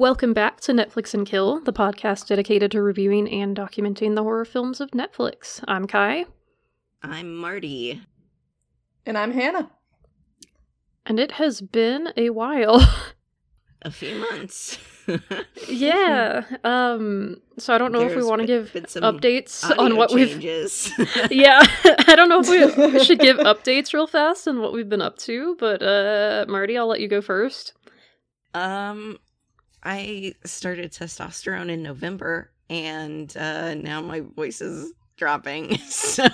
Welcome back to Netflix and Kill, the podcast dedicated to reviewing and documenting the horror films of Netflix. I'm Kai. I'm Marty. And I'm Hannah. And it has been a while. A few months. yeah. Um so I don't know if we want to give updates on Audio what we've changes. Yeah. I don't know if we should give updates real fast on what we've been up to, but uh Marty, I'll let you go first. um, I started testosterone in November, and uh, now my voice is dropping. So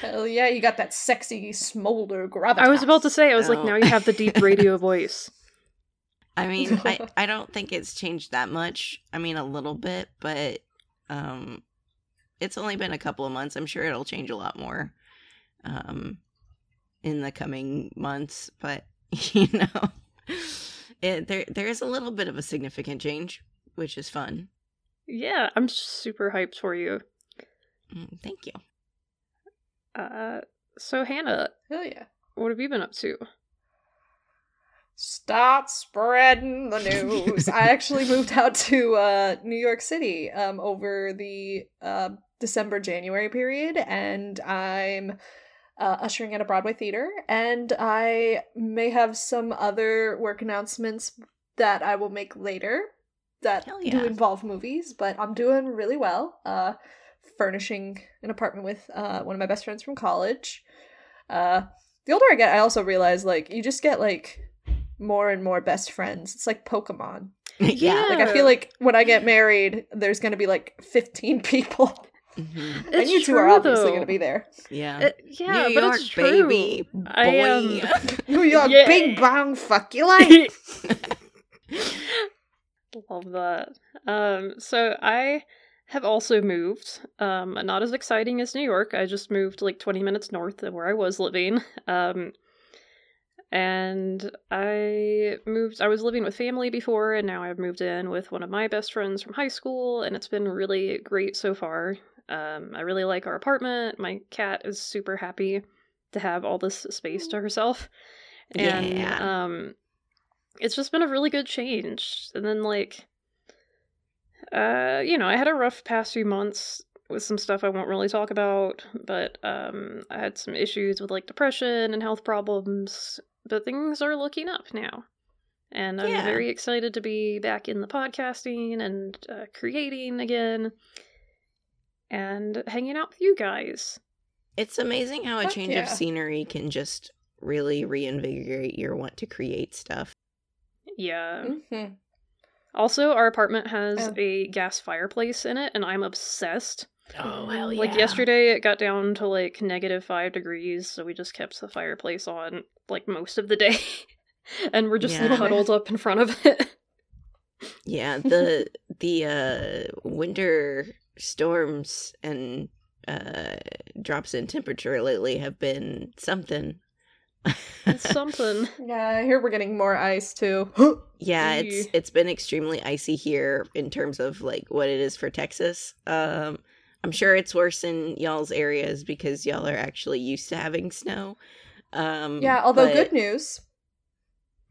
Hell yeah, you got that sexy smolder gravitas. I was about to say I was like Oh. now you have the deep radio voice. I mean, I I don't think it's changed that much. I mean, a little bit, but um, it's only been a couple of months. I'm sure it'll change a lot more, um, in the coming months. But you know, it, there there is a little bit of a significant change, which is fun. Yeah, I'm super hyped for you. Mm, Thank you. Uh so Hannah, Hell yeah. what have you been up to? Start spreading the news. I actually moved out to uh, New York City um, over the uh, December January period, and I'm uh, ushering at a Broadway theater. And I may have some other work announcements that I will make later that Hell do involve movies. But I'm doing really well. Uh, furnishing an apartment with uh, one of my best friends from college. Uh, the older I get, I also realize like you just get like more and more best friends. It's like Pokemon. yeah. Like I feel like when I get married, there's gonna be like 15 people, Mhm. and It's you two true, are obviously though. gonna be there. Yeah. Uh, yeah, New but York, it's true. baby. I, Boy. um, New York, Yeah. bing bong, fuck you like. Love that. Um, so I have also moved. Um, not as exciting as New York. I just moved like 20 minutes north of where I was living. Um, and I moved. I was living with family before, and now I've moved in with one of my best friends from high school, and it's been really great so far. Um, I really like our apartment. My cat is super happy to have all this space to herself. And Yeah. um it's just been a really good change. And then like uh you know, I had a rough past few months with some stuff I won't really talk about, but um I had some issues with like depression and health problems, but things are looking up now. And I'm Yeah. very excited to be back in the podcasting and uh, creating again and hanging out with you guys. It's amazing how a Heck change yeah. of scenery can just really reinvigorate your want to create stuff. Yeah. Mhm. Also, our apartment has Oh. a gas fireplace in it, and I'm obsessed. Oh hell yeah. Like yesterday, it got down to like negative five degrees, so we just kept the fireplace on like most of the day, and we're just Yeah. huddled up in front of it. Yeah, the the uh winter storms and uh drops in temperature lately have been something. it's something. Yeah, I hear we're getting more ice too. yeah, it's it's been extremely icy here in terms of like what it is for Texas. Um I'm sure it's worse in y'all's areas because y'all are actually used to having snow. Um yeah, although but- good news.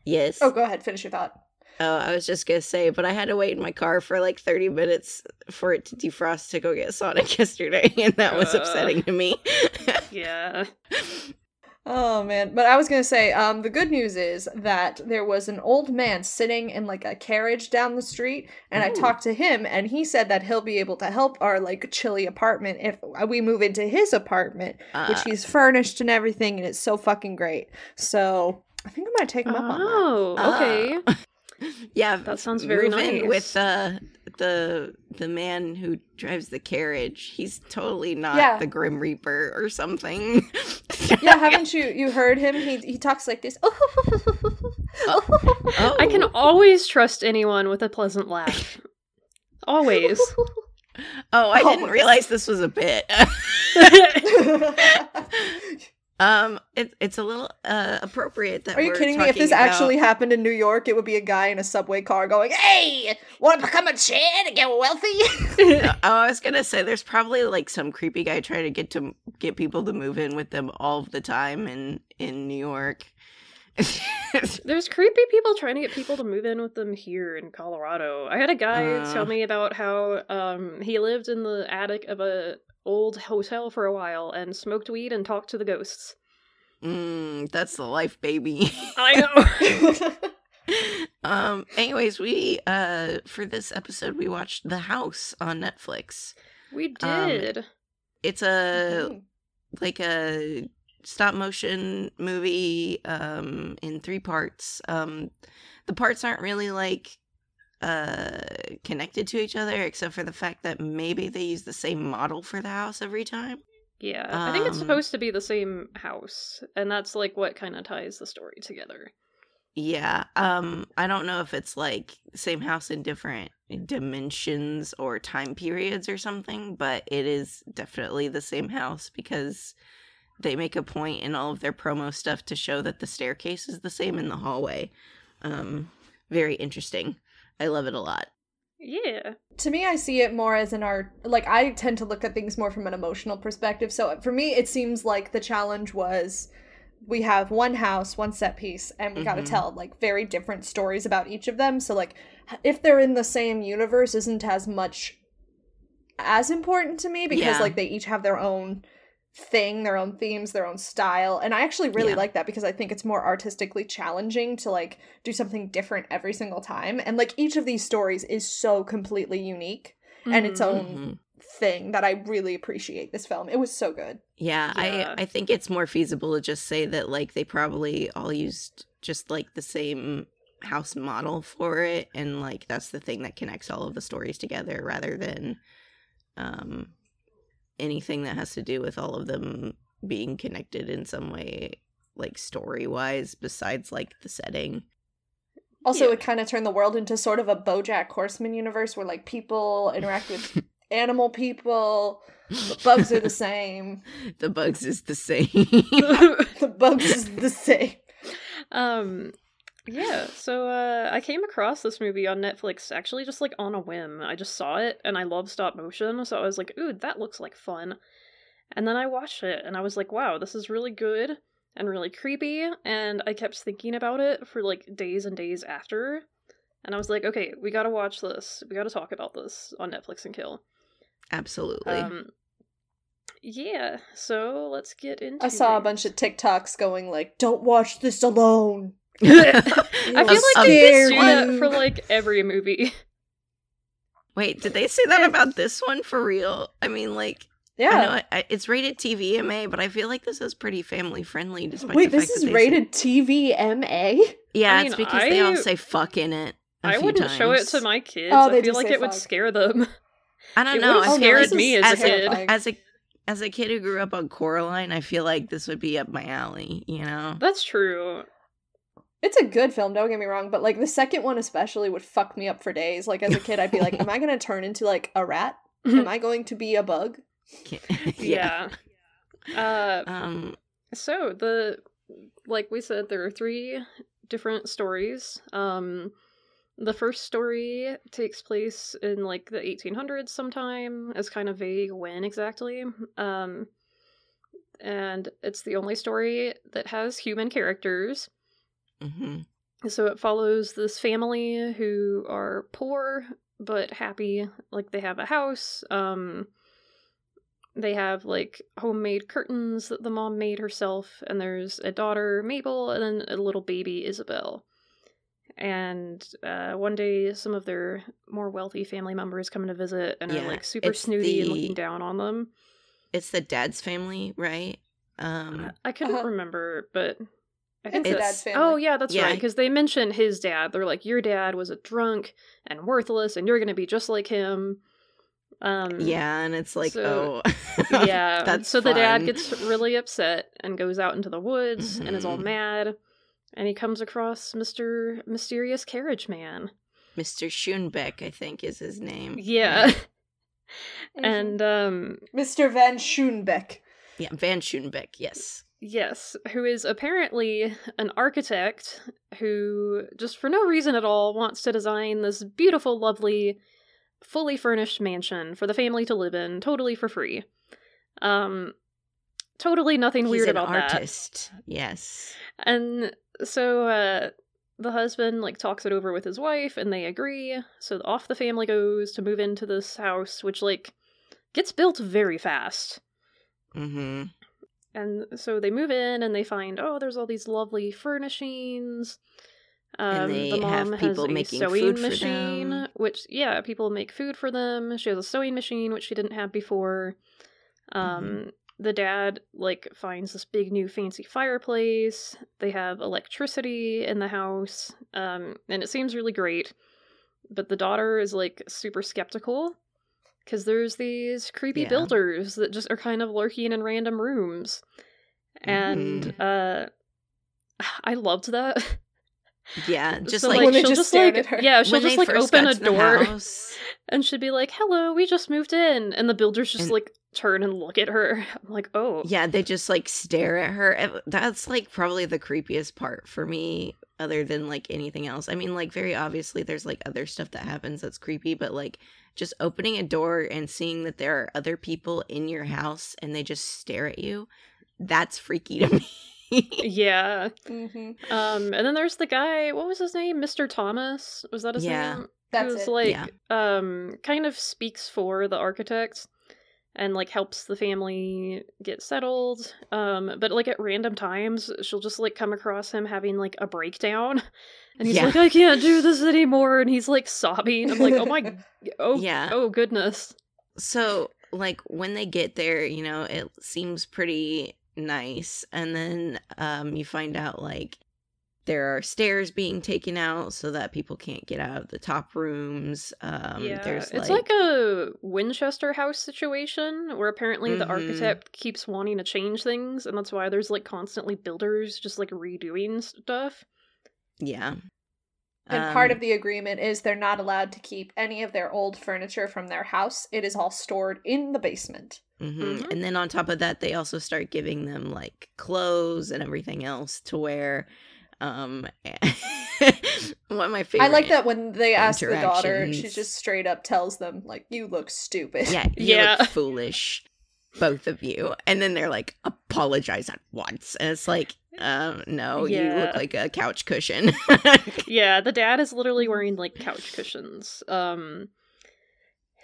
Yes. Oh, go ahead, finish your thought. Oh, I was just gonna say, but I had to wait in my car for like 30 minutes for it to defrost to go get Sonic yesterday, and that was Uh. upsetting to me. Yeah. Oh man, but I was gonna say, um, the good news is that there was an old man sitting in like a carriage down the street, and I talked to him, and he said that he'll be able to help our like chilly apartment if we move into his apartment, which Uh, he's furnished and everything, and it's so fucking great. So I think I'm gonna take him up on that. Oh, okay. yeah, That sounds very move in nice. with uh, the the man who drives the carriage. He's totally not Yeah. the Grim Reaper or something. Yeah, haven't you you heard him? He he talks like this. Oh. I can always trust anyone with a pleasant laugh. Always. Oh, I didn't realize this was a bit. Um, it, it's a little uh appropriate that. Are you we're kidding me? If this about- actually happened in New York, it would be a guy in a subway car going, "Hey, want to become a chair to get wealthy?" oh, I was gonna say there's probably like some creepy guy trying to get to get people to move in with them all of the time in in New York. There's creepy people trying to get people to move in with them here in Colorado. I had a guy Uh. tell me about how um he lived in the attic of a old hotel for a while and smoked weed and talked to the ghosts. mm, that's the life, baby. I know. um. Anyways, we uh for this episode we watched The House on Netflix. we Um, did. It's a like a stop motion movie um in three parts um the parts aren't really like uh connected to each other except for the fact that maybe they use the same model for the house every time. Yeah, I think it's um, supposed to be the same house, and that's like what kind of ties the story together. yeah um i don't know if it's like same house in different dimensions or time periods or something but it is definitely the same house because they make a point in all of their promo stuff to show that the staircase is the same in the hallway. Um very interesting i love it a lot Yeah. to me i see it more as an art like i tend to look at things more from an emotional perspective so for me it seems like the challenge was we have one house one set piece and we got to mm-hmm. tell like very different stories about each of them so like if they're in the same universe isn't as much as important to me because Yeah. like they each have their own thing their own themes their own style and i actually really Yeah. like that because i think it's more artistically challenging to like do something different every single time and like each of these stories is so completely unique and its own Mhm. thing that i really appreciate this film it was so good yeah, Yeah. i i think it's more feasible to just say that like they probably all used just like the same house model for it and like that's the thing that connects all of the stories together rather than um anything that has to do with all of them being connected in some way like story wise besides like the setting. Also Yeah. it kind of turned the world into sort of a bojack horseman universe where like people interact with animal people. The bugs are the same. The bugs is the same. The bugs is the same. Um yeah so uh i came across this movie on netflix actually just like on a whim. I just saw it and i love stop motion so i was like ooh that looks like fun. And then i watched it and i was like wow this is really good and really creepy and i kept thinking about it for like days and days after. And i was like okay we gotta watch this. We gotta talk about this on netflix and kill. Absolutely. Um yeah so let's get into i saw a bunch of tiktoks going like don't watch this alone I feel like they just do that for mm. like every movie. Wait, did they say that about this one for real? I mean, like, I yeah know I, it's rated TVMA, but I feel like this is pretty family friendly. Despite wait the this is that they rated tvma Yeah, I it's mean, because they all say "fuck" in it. I I wouldn't show it to my kids. Oh, I feel like say it would scare them. I don't it know. would've I feel scared like this me is as a kid. as a as a kid who grew up on Coraline, I feel like this would be up my alley. You know? That's true. It's a good film, don't get me wrong, but like the second one especially would fuck me up for days. Like as a kid, I'd be like, "Am I going to turn into like a rat? Am I going to be a bug?" Yeah. Uh, Um. so the like we said, there are three different stories. Um, the first story takes place in like the 1800s sometime. It's kind of vague when exactly. Um, and it's the only story that has human characters. Mhm. So it follows this family who are poor but happy. Like they have a house. Um they have like homemade curtains that the mom made herself and there's a daughter Mabel and then a little baby Isabel. And uh, one day, some of their more wealthy family members come to visit and Yeah, are like super it's snooty and looking down on them. It's the dad's family, right? Um. I couldn't Uh-huh. remember, but I think It's the that's dad's Oh yeah, that's Yeah. right. Because they mention his dad. They're like, "Your dad was a drunk and worthless, and you're gonna be just like him." Um, Yeah, and it's like, so- oh, yeah. that's so the dad gets really upset and goes out into the woods and is all Mhm. mad, and he comes across Mister Mysterious Carriage Man. Mr. Schoonbeek, I think, is his name. Yeah, and um, Mr. Van Schoonbeek. Yeah, Van Schoonbeek. Yes. Yes, who is apparently an architect who, just for no reason at all, wants to design this beautiful, lovely, fully furnished mansion for the family to live in, totally for free. Um, totally nothing He's weird about that. artist. Yes. And so uh the husband like talks it over with his wife and they agree. So off the family goes to move into this house which like gets built very fast. Mm-hmm. And so they move in and they find oh there's all these lovely furnishings. Um, And they the have mom has people a making sewing food for machine, them. which yeah, people make food for them. She has a sewing machine which she didn't have before. Um, Mhm. the dad like finds this big new fancy fireplace. They have electricity in the house, um, and it seems really great. But the daughter is like super skeptical because there's these creepy Yeah. builders that just are kind of lurking in random rooms, and Mm-hmm. uh, I loved that. Yeah, just So, like, When she'll just just like at her. yeah, she'll when just like open a door and she'd be like, "Hello, we just moved in," and the builders just And- like turn and look at her. I'm like, "Oh, yeah, they just like stare at her. That's like probably the creepiest part for me, other than like anything else. I mean, like very obviously, there's like other stuff that happens that's creepy, but like just opening a door and seeing that there are other people in your house and they just stare at you, that's freaky to me. yeah." hmm Um, and then there's the guy. What was his name? Mr. Thomas. Was that his Yeah. name? That's Who's it. like, Yeah. um, kind of speaks for the architect, and like helps the family get settled. Um, but like at random times, she'll just like come across him having like a breakdown, and he's Yeah. like, "I can't do this anymore," and he's like sobbing. I'm like, "Oh my, oh Yeah. oh goodness." So, like when they get there, you know, it seems pretty nice, and then um, you find out like there are stairs being taken out so that people can't get out of the top rooms. Um, yeah, there's it's like a Winchester House situation where apparently the Mhm. architect keeps wanting to change things, and that's why there's like constantly builders just like redoing stuff. yeah, And part Um, of the agreement is they're not allowed to keep any of their old furniture from their house. It is all stored in the basement. mhm. Mhm. and then on top of that, they also start giving them like clothes and everything else to wear. Um, one of my favorite. I like that when they ask the daughter, she just straight up tells them, like, you look stupid. Yeah, you Yeah. look foolish, both of you. And then they're like, apologize at once. And it's like, um, no, you look like a couch cushion. Yeah, the dad is literally wearing like couch cushions. Um,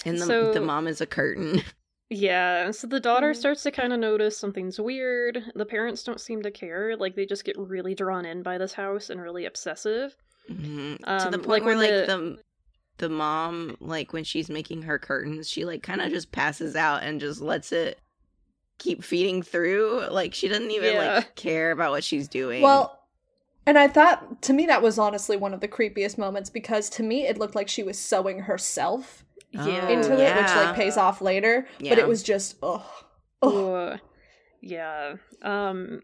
and the, So- the mom is a curtain. Yeah, so the daughter Mhm. starts to kind of notice something's weird. The parents don't seem to care. Like they just get really drawn in by this house and really obsessive. Mhm. to Um, the point like where like the- the the mom, like when she's making her curtains, she like kind of just passes out and just lets it keep feeding through. Like she doesn't even Yeah. like care about what she's doing. Well, and I thought, to me, that was honestly one of the creepiest moments because to me, it looked like she was sewing herself Yeah, Oh, into it, which like pays off later. But it was just, ugh. ugh. Yeah. Um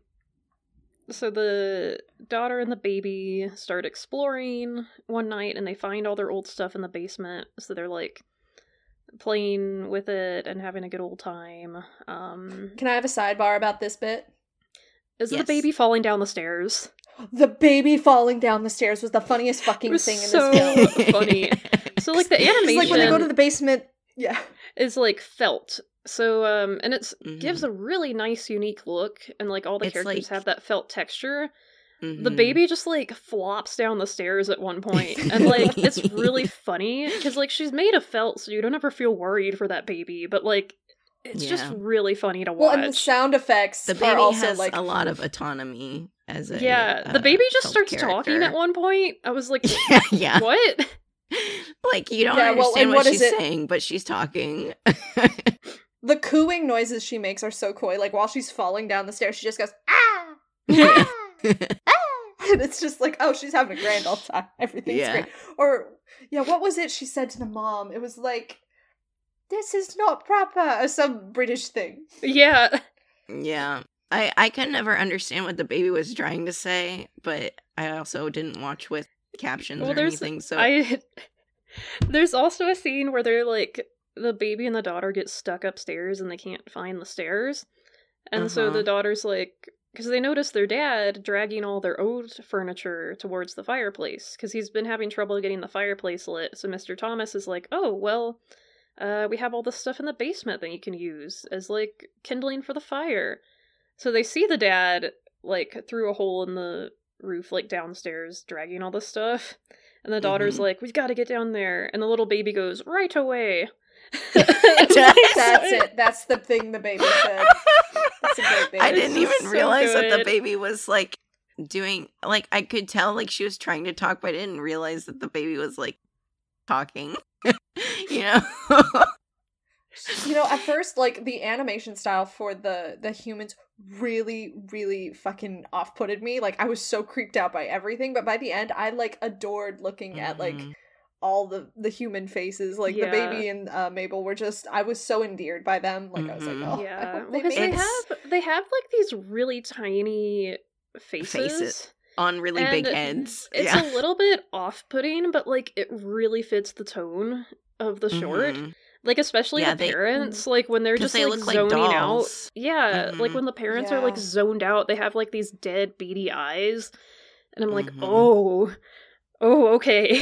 so the daughter and the baby start exploring one night and they find all their old stuff in the basement. So they're like playing with it and having a good old time. Um Can I have a sidebar about this bit? is Yes. the baby falling down the stairs? The baby falling down the stairs was the funniest fucking was thing in so this film. funny. So like the It's animation like when they go to the basement. Yeah. is like felt. So um and it's gives Mhm. a really nice unique look and like all the It's characters like- have that felt texture. the Mhm. baby just like flops down the stairs at one point and like it's really funny because like she's made of felt so you don't ever feel worried for that baby but like it's just really funny to watch Well, and the sound effects the are baby also has like a lot of autonomy as a yeah uh, the baby just felt starts talking at one point i was like yeah yeah what like you don't Yeah, understand and what, what is she's it- saying but she's talking the cooing noises she makes are so coy. Like while she's falling down the stairs, she just goes ah, ah, ah, and it's just like oh, she's having a grand old time. Everything's Yeah. great. Or yeah, what was it she said to the mom? It was like, "This is not proper," or some British thing. yeah yeah i i could never understand what the baby was trying to say but i also didn't watch with captions Well, or anything so i there's also a scene where they're like the baby and the daughter get stuck upstairs and they can't find the stairs. And so Uh-huh. the daughter's like because they notice their dad dragging all their old furniture towards the fireplace because he's been having trouble getting the fireplace lit. So mr thomas is like oh well uh, we have all this stuff in the basement that you can use as like kindling for the fire So they see the dad like through a hole in the roof, like downstairs, dragging all this stuff. And the daughter's Mhm. like, "We've got to get down there." And the little baby goes, "Right away." That's it. That's the thing the baby said. That's a great baby. I didn't It's even so realize that the baby was like doing like I could tell like she was trying to talk, but I didn't realize that the baby was like talking. you know? You know, at first, like the animation style for the the humans really, really fucking off putted me. Like I was so creeped out by everything, but by the end, I like adored looking at like Mhm. all the the human faces. Like Yeah. the baby and uh, Mabel were just. I was so endeared by them. Like I was like, Mhm. oh, yeah, they because they have they have like these really tiny faces. Faces. on really big And heads. It's yeah. a little bit off-putting, but like it really fits the tone of the short. Mhm. Like especially Yeah, the they- parents, like when they're just they like look like zoning out. Yeah, like Mhm. when the parents are like zoned out, they have like these dead beady eyes, and I'm like, Mhm. oh, oh, okay.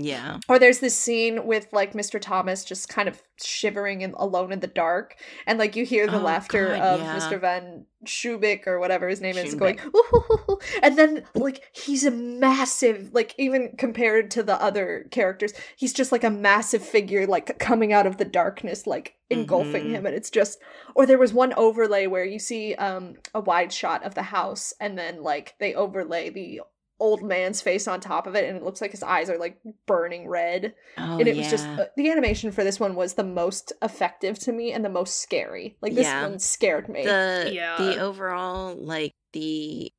Yeah. Or there's this scene with like Mr. Thomas just kind of shivering and alone in the dark, and like you hear the Oh, laughter God, of yeah. Mr. Van Schubik or whatever his name is going, and then like he's a massive, like even compared to the other characters, he's just like a massive figure, like coming out of the darkness, like engulfing Mhm. him, and it's just. Or there was one overlay where you see um a wide shot of the house, and then like they overlay the old man's face on top of it and it looks like his eyes are like burning red. Oh, and it yeah. was just uh, the animation for this one was the most effective to me and the most scary. Like this Yeah. one scared me. The Yeah. the overall like the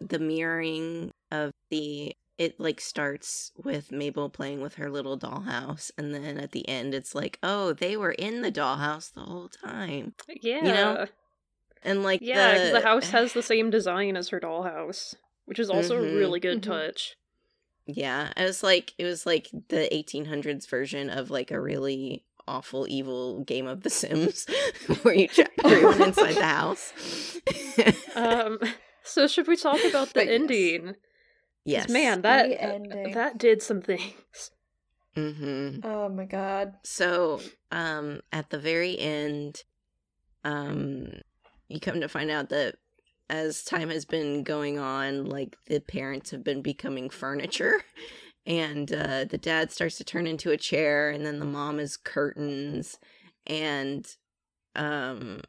the mirroring of the it like starts with Mabel playing with her little dollhouse and then at the end it's like oh they were in the dollhouse the whole time. Yeah, you know? And like yeah, because the... the house has the same design as her dollhouse, which is also Mhm. a really good Mhm. touch. yeah it was like it was like the 1800s version of like a really awful evil game of the sims where you trap everyone inside the house Um, so should we talk about the But yes. yes man, that The that did some things. mm-hmm oh my god So, um, at the very end, um, you come to find out that as time has been going on, like the parents have been becoming furniture, and uh, the dad starts to turn into a chair, and then the mom is curtains, and um,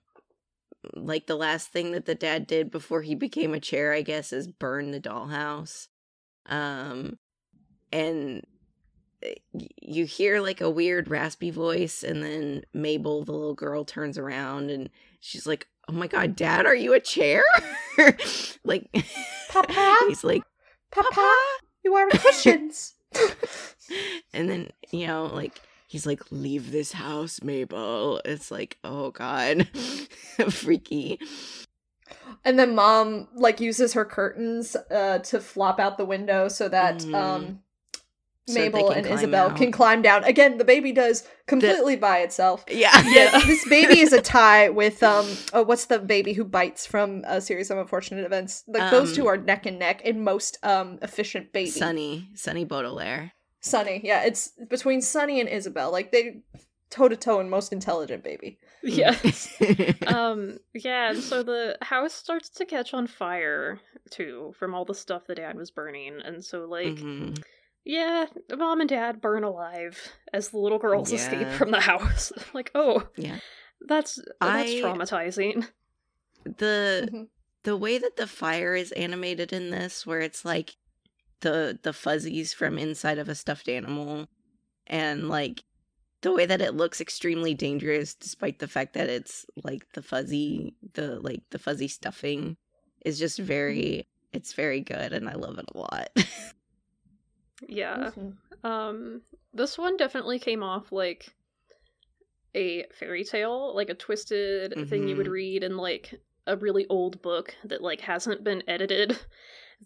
like the last thing that the dad did before he became a chair, I guess, is burn the dollhouse. Um, and you hear like a weird raspy voice and then mabel the little girl turns around and she's like oh my god dad are you a chair? Like Papa? he's like papa you are cushions. And then you know like he's like leave this house mabel. It's like oh god. Freaky. And then mom like uses her curtains uh to flop out the window so that um that they Mabel can and Isabel out. can climb down. Again, the baby does completely by itself. yeah Yeah. this baby is a tie with um oh what's the baby who bites from a series of unfortunate events like those Um, two are neck and neck in most um efficient baby sunny sunny baudelaire sunny yeah it's between sunny and isabel like they toe to toe and most intelligent baby Yes. um yeah and so the house starts to catch on fire too from all the stuff the dad was burning and so like Mhm. Yeah mom and dad burn alive as the little girls escape from the house. Like oh Yeah. that's that's I- traumatizing. The Mhm. the way that the fire is animated in this where it's like the the fuzzies from inside of a stuffed animal and like the way that it looks extremely dangerous despite the fact that it's like the fuzzy the like the fuzzy stuffing is just very it's very good and i love it a lot yeah Mhm. Um, this one definitely came off like a fairy tale, like a twisted thing you would Mhm. read in like a really old book that like hasn't been edited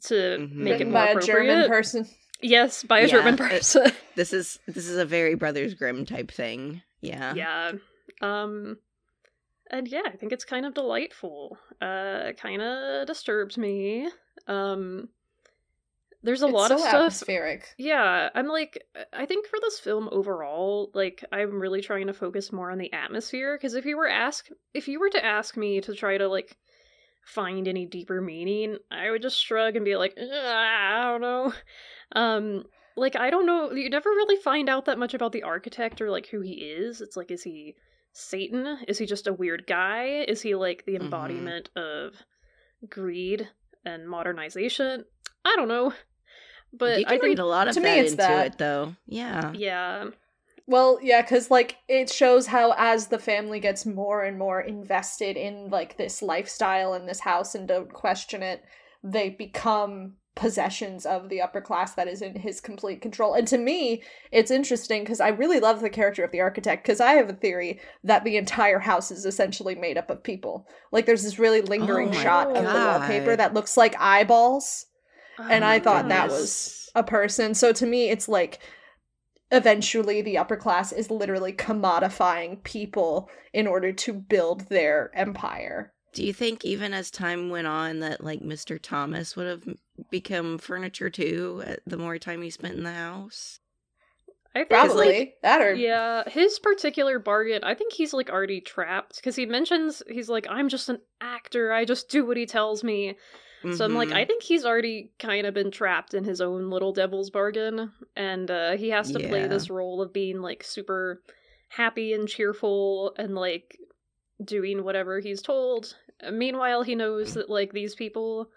to Mhm. make it written more by a german person yes, by a Yeah, German it- person. this is this is a very brothers grimm type thing yeah yeah. Um, and yeah, I think it's kind of delightful. Uh, kind of disturbs me. Um, there's a it's lot so of stuff. atmospheric Yeah, I'm like, I think for this film overall, like, I'm really trying to focus more on the atmosphere. Because if you were ask, if you were to ask me to try to like find any deeper meaning, I would just shrug and be like, I don't know. Um, like I don't know. You never really find out that much about the architect or like who he is. It's like, is he Satan? Is he just a weird guy? Is he like the Mhm. embodiment of greed and modernization? I don't know. But you I can think, read a lot of to me that it's into that. it, though. Yeah. yeah, Well, yeah, because like it shows how as the family gets more and more invested in like this lifestyle and this house and don't question it, they become possessions of the upper class that is in his complete control. And to me, it's interesting because I really love the character of the architect because I have a theory that the entire house is essentially made up of people. Like there's this really lingering Oh my shot of the God. wallpaper that looks like eyeballs and Oh I my thought that was a person. So to me, it's like eventually the upper class is literally commodifying people in order to build their empire. Do you think even as time went on that like Mr. Thomas would have become furniture too? uh, The more time he spent in the house. I think Probably like that or Yeah, his particular bargain, I think he's like already trapped because he mentions he's like, I'm just an actor, I just do what he tells me. So I'm like. I think he's already kind of been trapped in his own little devil's bargain, and uh, he has to play this role of being like super happy and cheerful and like doing whatever he's told. Meanwhile, he knows that like these people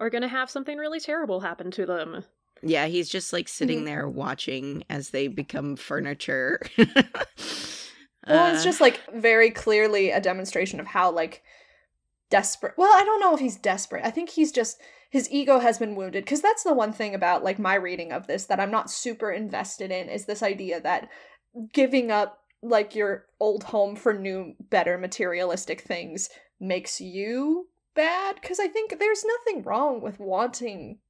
are gonna have something really terrible happen to them. Yeah, he's just like sitting Mhm. there watching as they become furniture. well, it's Uh, just like very clearly a demonstration of how like desperate. Well, I don't know if he's desperate. I think he's just his ego has been wounded because that's the one thing about like my reading of this that I'm not super invested in is this idea that giving up like your old home for new better materialistic things makes you bad because I think there's nothing wrong with wanting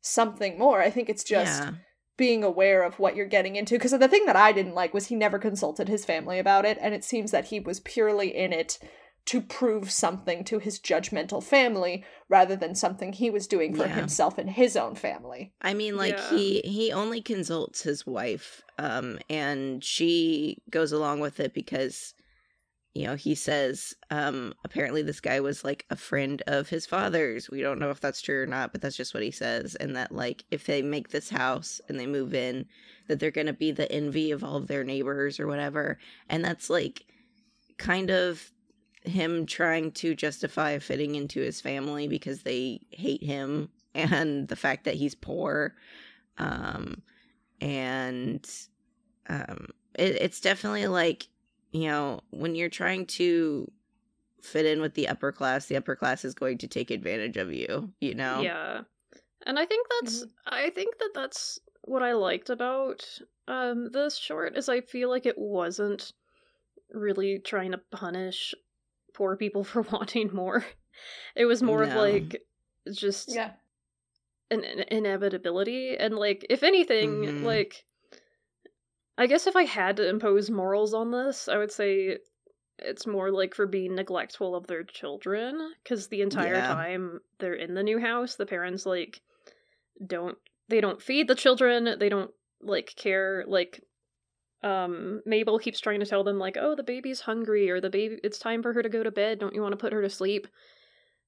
something more. I think it's just yeah. being aware of what you're getting into because the thing that I didn't like was he never consulted his family about it and it seems that he was purely in it to prove something to his judgmental family rather than something he was doing for Yeah. himself and his own family. I mean, like Yeah. he he only consults his wife, um, and she goes along with it because, you know, he says, um, apparently this guy was like a friend of his father's. We don't know if that's true or not, but that's just what he says, and that like if they make this house and they move in, that they're gonna be the envy of all of their neighbors or whatever, and that's like kind of him trying to justify fitting into his family because they hate him and the fact that he's poor. Um and um it, it's definitely like you know when you're trying to fit in with the upper class the upper class is going to take advantage of you you know? Yeah. And I think that's I think that that's what I liked about um this short is I feel like it wasn't really trying to punish poor people for wanting more. It was more of like just Yeah. an, an inevitability and like if anything Mhm. like I guess if I had to impose morals on this, I would say it's more like for being neglectful of their children because the entire Yeah. time they're in the new house, the parents like don't they don't feed the children, they don't like care like um Mabel keeps trying to tell them like, "Oh, the baby's hungry or the baby it's time for her to go to bed. Don't you want to put her to sleep?"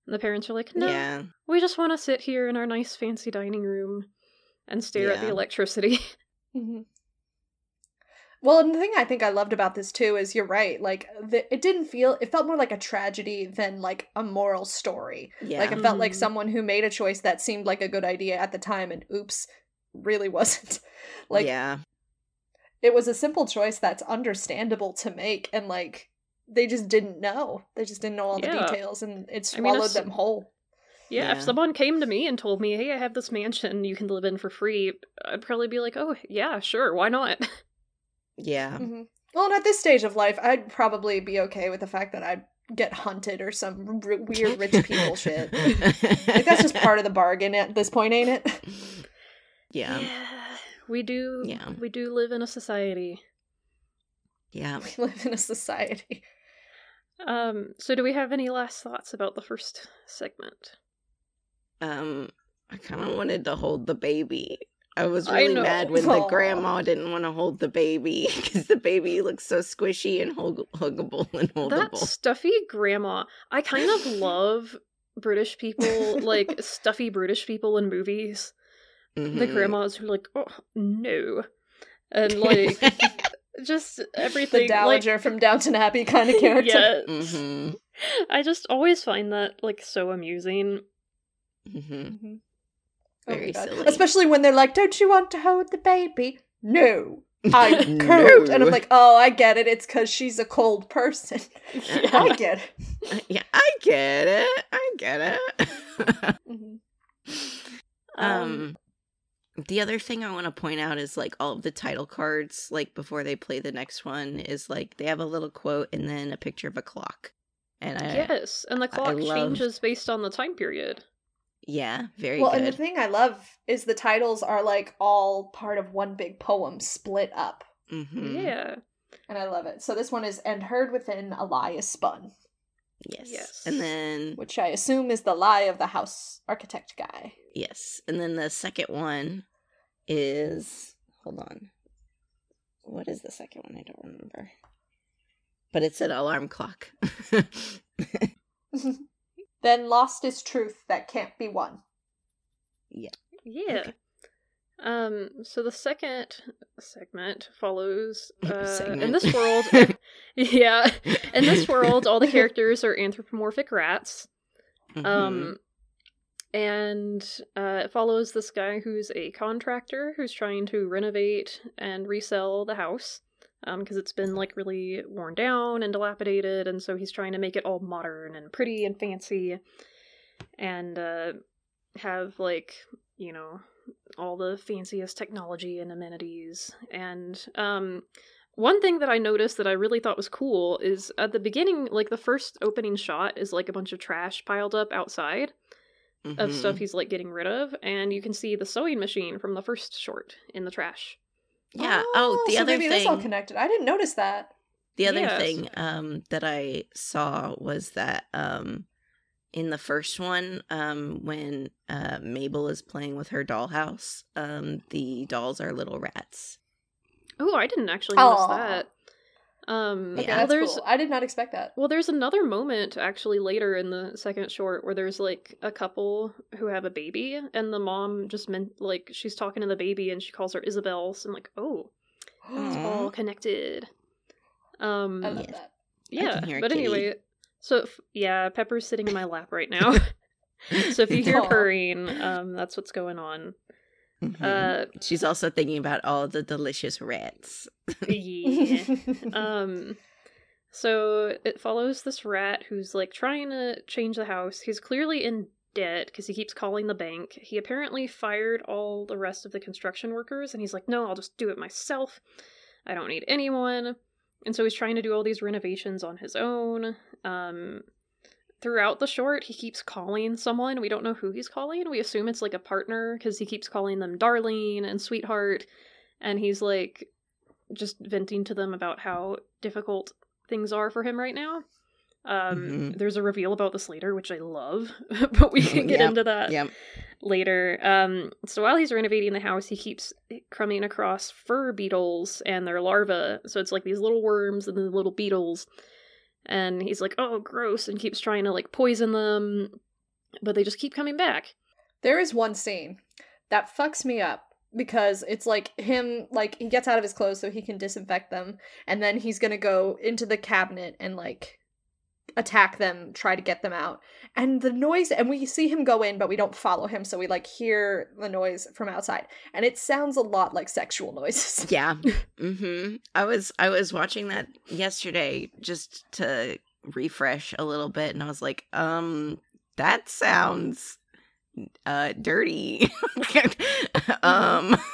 And the parents are like, "No, yeah we just want to sit here in our nice fancy dining room and stare at the Yeah. electricity." Mhm. Well, and the thing I think I loved about this too is you're right. Like the, it didn't feel it felt more like a tragedy than like a moral story. yeah Like it felt like Mhm. someone who made a choice that seemed like a good idea at the time and oops, really wasn't. like yeah it was a simple choice that's understandable to make and like they just didn't know. They just didn't know all the details and it I mean, swallowed them whole. Yeah, if someone came to me and told me, "Hey, I have this mansion you can live in for free," I'd probably be like, "Oh, yeah, sure, why not?" yeah hmm Well, and at this stage of life, I'd probably be okay with the fact that I'd get hunted or some r- weird rich people shit. Like that's just part of the bargain at this point, ain't it? yeah we do. Yeah. we do live in a society. yeah we live in a society. Um, so do we have any last thoughts about the first segment? um i kind of wanted to hold the baby I was really know. mad when the grandma didn't want to hold the baby because the baby looks so squishy and hug- huggable and holdable. That stuffy grandma. I kind of love British people, like stuffy British people in movies. The Mhm. grandmas who are like, oh no, and like just everything. The everything. Dowager from Downton Abbey kind of like, character. Yes. Mhm. I just always find that like so amusing. Mhm. Mhm. Oh Very God. silly. Especially when they're like, "Don't you want to hold the baby?" No, I No. can't. And I'm like, "Oh, I get it. It's because she's a cold person. yeah. I get it." yeah, I get it. I get it. Mhm. um, the other thing I want to point out is like all of the title cards, like before they play the next one, is like they have a little quote and then a picture of a clock. And I, yes, and the clock love- changes based on the time period. yeah, very Well, good. and the thing I love is the titles are like all part of one big poem split up. Mm-hmm. Yeah. And I love it. So this one is And Heard Within a Lie is Spun, Yes. Yes. And then which I assume is the lie of the house architect guy. yes, and then the second one is hold on. What is the second one? I don't remember. But it's an alarm clock. then Lost is Truth That Can't Be Won. Yeah. Okay. Um so the second segment follows uh in this world yeah, in this world all the characters are anthropomorphic rats. Mhm. Um and uh, it follows this guy who's a contractor who's trying to renovate and resell the house because it's been like really worn down and dilapidated, and so he's trying to make it all modern and pretty and fancy, and uh, have like you know all the fanciest technology and amenities. And um, one thing that I noticed that I really thought was cool is at the beginning, like the first opening shot is like a bunch of trash piled up outside of Mhm. stuff he's like getting rid of, and you can see the sewing machine from the first short in the trash. Yeah. Oh, the so other maybe that's all thing. connected. I didn't notice that. The other Yes. thing um, that I saw was that um, in the first one, um, when uh, Mabel is playing with her dollhouse, um, the dolls are little rats. Oh, I didn't actually notice Aw. that. Um, Okay, Yeah. well, that's there's cool. I did not expect that. well, there's another moment actually later in the second short where there's like a couple who have a baby, and the mom just meant like she's talking to the baby and she calls her Isabel. So I'm like, oh, it's all connected. Um, I love Yes. that. yeah, can hear but kitty. anyway, so if, yeah, Pepper's sitting in my lap right now. so if you hear Aw. purring, um, that's what's going on. Mhm. Uh, She's also thinking about all the delicious rats. yeah. um so it follows this rat who's like trying to change the house he's clearly in debt because he keeps calling the bank he apparently fired all the rest of the construction workers and he's like no i'll just do it myself i don't need anyone and so he's trying to do all these renovations on his own um throughout the short he keeps calling someone we don't know who he's calling we assume it's like a partner because he keeps calling them darling and sweetheart and he's like just venting to them about how difficult things are for him right now. Um, Mhm. There's a reveal about this later, which I love, but we can get Yep, into that Yep. Later. Um, so while he's renovating the house, he keeps coming across fur beetles and their larvae. So it's like these little worms and the little beetles. And he's like, oh, gross, and keeps trying to like poison them, but they just keep coming back. There is one scene that fucks me up because it's like him like he gets out of his clothes so he can disinfect them and then he's going to go into the cabinet and like attack them, try to get them out. And the noise and we see him go in but we don't follow him so we like hear the noise from outside and it sounds a lot like sexual noises. Yeah. hmm I was I was watching that yesterday just to refresh a little bit, and I was like, um, that sounds uh dirty. um.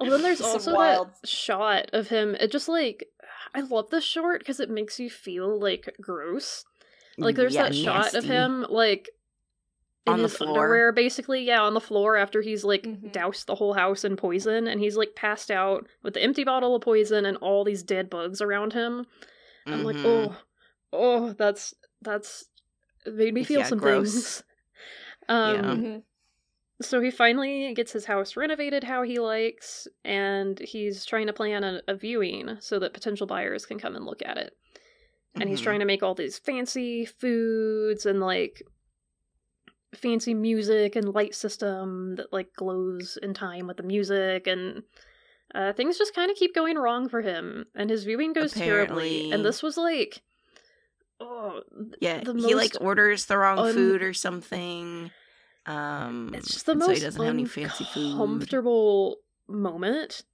Oh, then there's also wild- that shot of him. It just like I love this short because it makes you feel like gross. Like there's yeah, that shot of him like in On the his floor. underwear, basically, yeah, on the floor after he's like Mhm. doused the whole house in poison, and he's like passed out with the empty bottle of poison and all these dead bugs around him. I'm like, Mhm. oh, oh, that's that's made me feel Yeah, some gross. things. Um, Yeah. So he finally gets his house renovated how he likes, and he's trying to plan a, a viewing so that potential buyers can come and look at it. And he's Mhm. trying to make all these fancy foods and like fancy music and light system that like glows in time with the music and uh, things just kind of keep going wrong for him and his viewing goes terribly and this was like oh Yeah, the he like orders the wrong un- food or something. Um, it's just the most so he doesn't have any fancy food. uncomfortable moment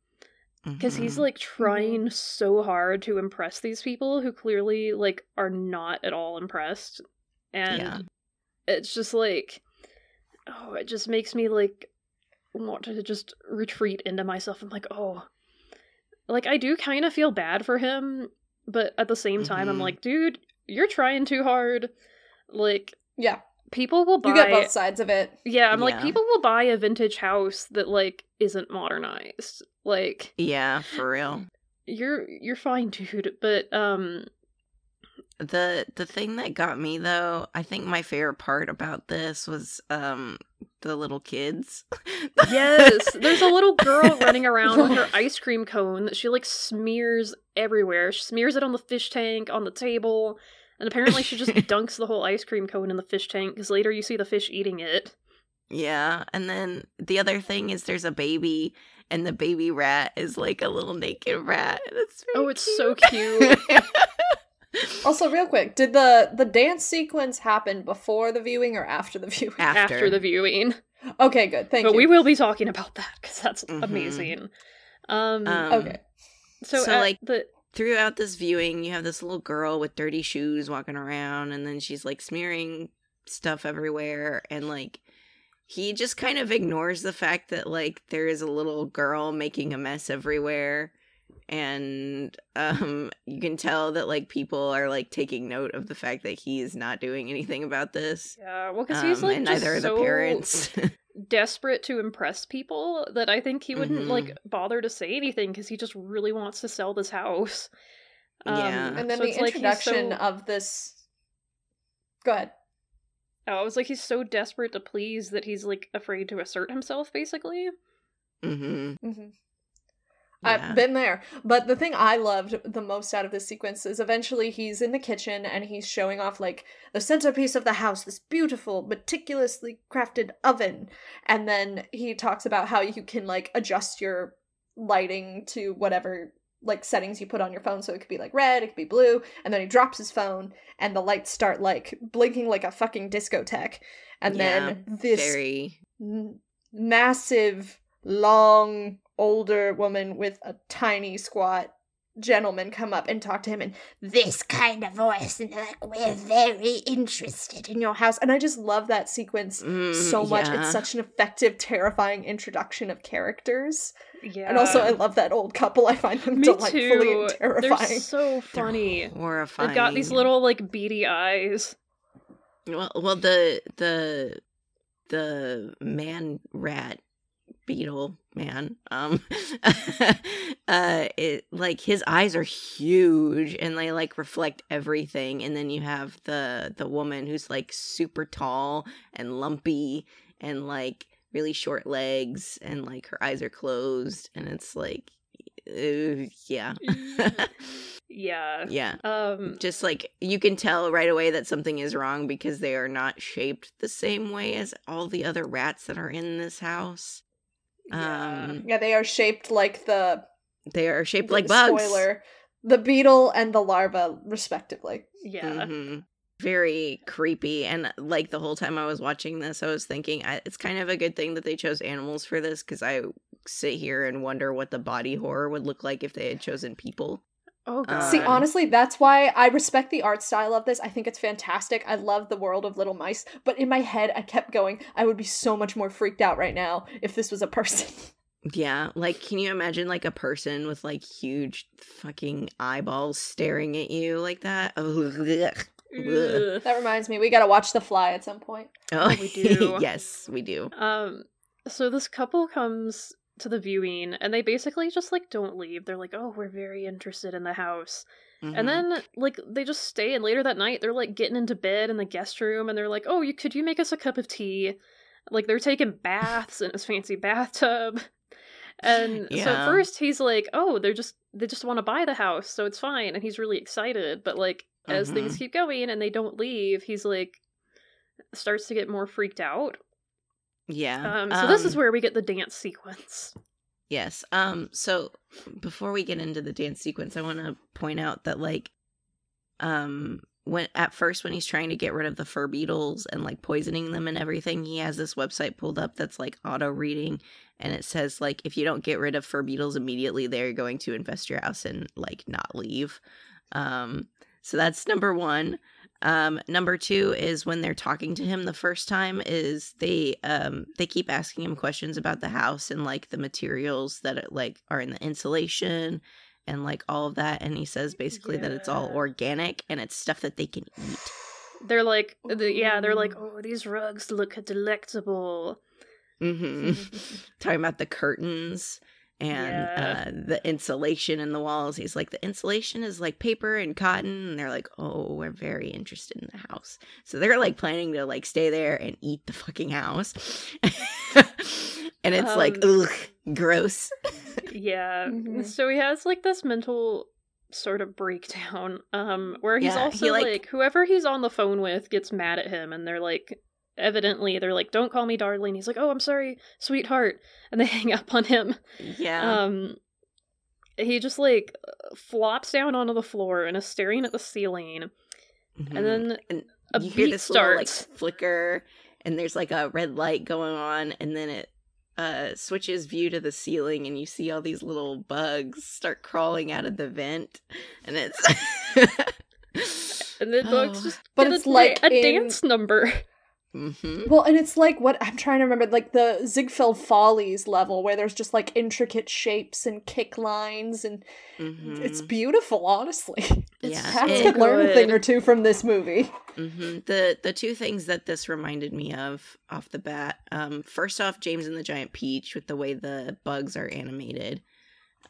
because he's Mhm. like trying so hard to impress these people who clearly like are not at all impressed and Yeah. it's just like oh it just makes me like want to just retreat into myself i'm like oh like i do kind of feel bad for him but at the same time i'm Mhm. like dude you're trying too hard like Yeah, people will buy you get both sides of it. yeah i'm like people will buy a vintage house that like isn't modernized like yeah, for real. you're you're fine dude but um The the thing that got me though, I think my favorite part about this was um the little kids. yes there's a little girl running around with her ice cream cone that she like smears everywhere she smears it on the fish tank on the table and apparently she just dunks the whole ice cream cone in the fish tank because later you see the fish eating it Yeah, and then the other thing is there's a baby, and the baby rat is like a little naked rat. It's Oh, it's so cute. Also, real quick, did the the dance sequence happen before the viewing or after the viewing? After. after, the viewing Okay, good. Thank but you. But we will be talking about that because that's Mhm. amazing um, Um, Okay. so, so, at like, the throughout this viewing, you have this little girl with dirty shoes walking around, and then she's like smearing stuff everywhere, and like he just kind of ignores the fact that like there is a little girl making a mess everywhere. And um you can tell that like people are like taking note of the fact that he is not doing anything about this. yeah well because he's Um, like and just neither are the parents. desperate to impress people that I think he wouldn't Mhm. like bother to say anything because he just really wants to sell this house. Um, Yeah. and then so the it's like introduction so- of this. Go ahead. Oh, it was like he's so desperate to please that he's like afraid to assert himself, basically. Mm-hmm. hmm Yeah. I've been there. But the thing I loved the most out of this sequence is eventually he's in the kitchen and he's showing off like the centerpiece of the house, this beautiful, meticulously crafted oven. And then he talks about how you can like adjust your lighting to whatever like settings you put on your phone. So it could be like red, it could be blue. And then he drops his phone and the lights start like blinking like a fucking discotheque. And then this Very massive, long, older woman with a tiny, squat gentleman come up and talk to him in this kind of voice and they're like we're very interested in your house and i just love that sequence Mm, so much yeah. it's such an effective terrifying introduction of characters Yeah. and also i love that old couple i find them Me delightfully too. and terrifying They're so They're funny. horrifying. They've got these little like beady eyes. Well, well, the the the man rat beetle man. Um uh it like his eyes are huge and they like reflect everything. And then you have the the woman who's like super tall and lumpy and like really short legs and like her eyes are closed. And it's like uh, yeah. Yeah. yeah. Um just like you can tell right away that something is wrong because they are not shaped the same way as all the other rats that are in this house. Yeah. Um yeah they are shaped like the they are shaped the- like bugs. spoiler the beetle and the larva respectively yeah. Mhm. Very creepy and like the whole time I was watching this I was thinking I, it's kind of a good thing that they chose animals for this cuz I sit here and wonder what the body horror would look like if they had chosen people. Oh god. See, honestly, that's why I respect the art style of this. I think it's fantastic. I love the world of little mice. But in my head, I kept going, I would be so much more freaked out right now if this was a person. Yeah, like can you imagine like a person with like huge fucking eyeballs staring at you like that? Oh, ugh. Ugh. that reminds me, we gotta watch The Fly at some point. Oh, we do. yes, we do. Um, so this couple comes to the viewing and they basically just like don't leave. They're like, "Oh, we're very interested in the house." Mhm. And then like they just stay and later that night they're like getting into bed in the guest room and they're like, "Oh, you could you make us a cup of tea?" Like they're taking baths in his fancy bathtub. And so at first he's like, "Oh, they're just they just want to buy the house, so it's fine." And he's really excited, but like as Mm-hmm. things keep going and they don't leave, he's like starts to get more freaked out. Yeah. Um, so this is um, where we get the dance sequence. Yes. Um so before we get into the dance sequence, I want to point out that like um when at first when he's trying to get rid of the fur beetles and like poisoning them and everything, he has this website pulled up that's like auto reading and it says like if you don't get rid of fur beetles immediately, they're going to infest your house and like not leave. Um so that's number 1. Um, number two is when they're talking to him the first time is they um they keep asking him questions about the house and like the materials that it, like are in the insulation and like all of that. And he says basically that it's all organic and it's stuff that they can eat. They're like, the, yeah, they're like, oh, these rugs look delectable. hmm Talking about the curtains and Yeah. uh, the insulation in the walls. He's like, the insulation is like paper and cotton. And they're like, oh, we're very interested in the house. So they're like planning to like stay there and eat the fucking house. and it's like, Um, ugh, gross. Yeah. Mhm. So he has like this mental sort of breakdown um where he's Yeah, he, also like- like, whoever he's on the phone with gets mad at him and they're like evidently they're like don't call me darling he's like oh i'm sorry sweetheart and they hang up on him Yeah. um he just like flops down onto the floor and is staring at the ceiling Mhm. and then And a you hear beat this little like starts flicker and there's like a red light going on and then it uh switches view to the ceiling and you see all these little bugs start crawling out of the vent and it's and the bugs Oh. just But it's a, like a in- dance number Mhm. Well, and it's like what I'm trying to remember, like the Ziegfeld Follies level, where there's just like intricate shapes and kick lines, and it's Mhm. beautiful. Honestly, Yeah, Cats it- could learn a thing or two from this movie. Mhm. The the two things that this reminded me of off the bat. Um, first off, James and the Giant Peach with the way the bugs are animated.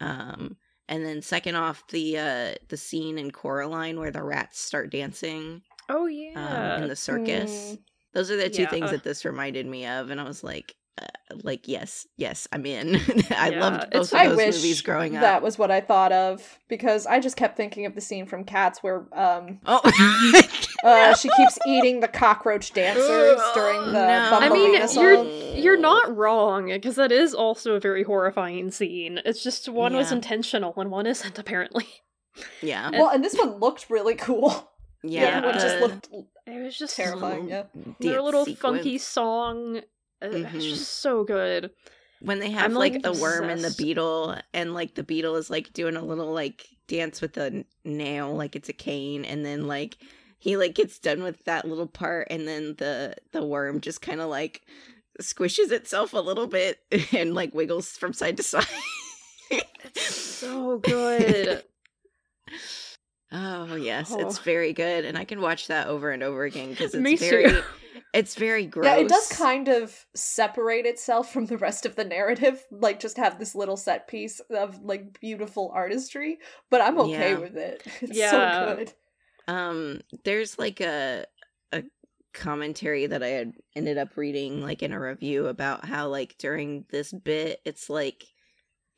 Um, and then second off, the uh the scene in Coraline where the rats start dancing oh um, yeah in the circus. Mm. Those are the two things that this reminded me of, and I was like, uh, like yes, yes, I'm in. I Yeah, loved it's- both of I those wish movies growing up. that was what I thought of because I just kept thinking of the scene from Cats where um Oh, uh, she keeps eating the cockroach dancers during the No. I mean, song. you're you're not wrong because that is also a very horrifying scene. It's just one was intentional and one isn't apparently. yeah, well, and this one looked really cool. yeah. the other one just looked It was just terrifying. Yeah. their little sequence. funky song. uh, It's Mhm. just so good. when they have I'm, like, like, the worm and the beetle and like the beetle is like doing a little like dance with a n- nail like it's a cane and then like he like gets done with that little part and then the the worm just kind of like squishes itself a little bit and like wiggles from side to side So good. oh yes it's Oh. very good and i can watch that over and over again because it's Me very too. it's very gross Yeah, it does kind of separate itself from the rest of the narrative, like just have this little set piece of like beautiful artistry, but I'm okay Yeah. with it. It's Yeah. so good. um there's like a a commentary that i had ended up reading like in a review about how like during this bit it's like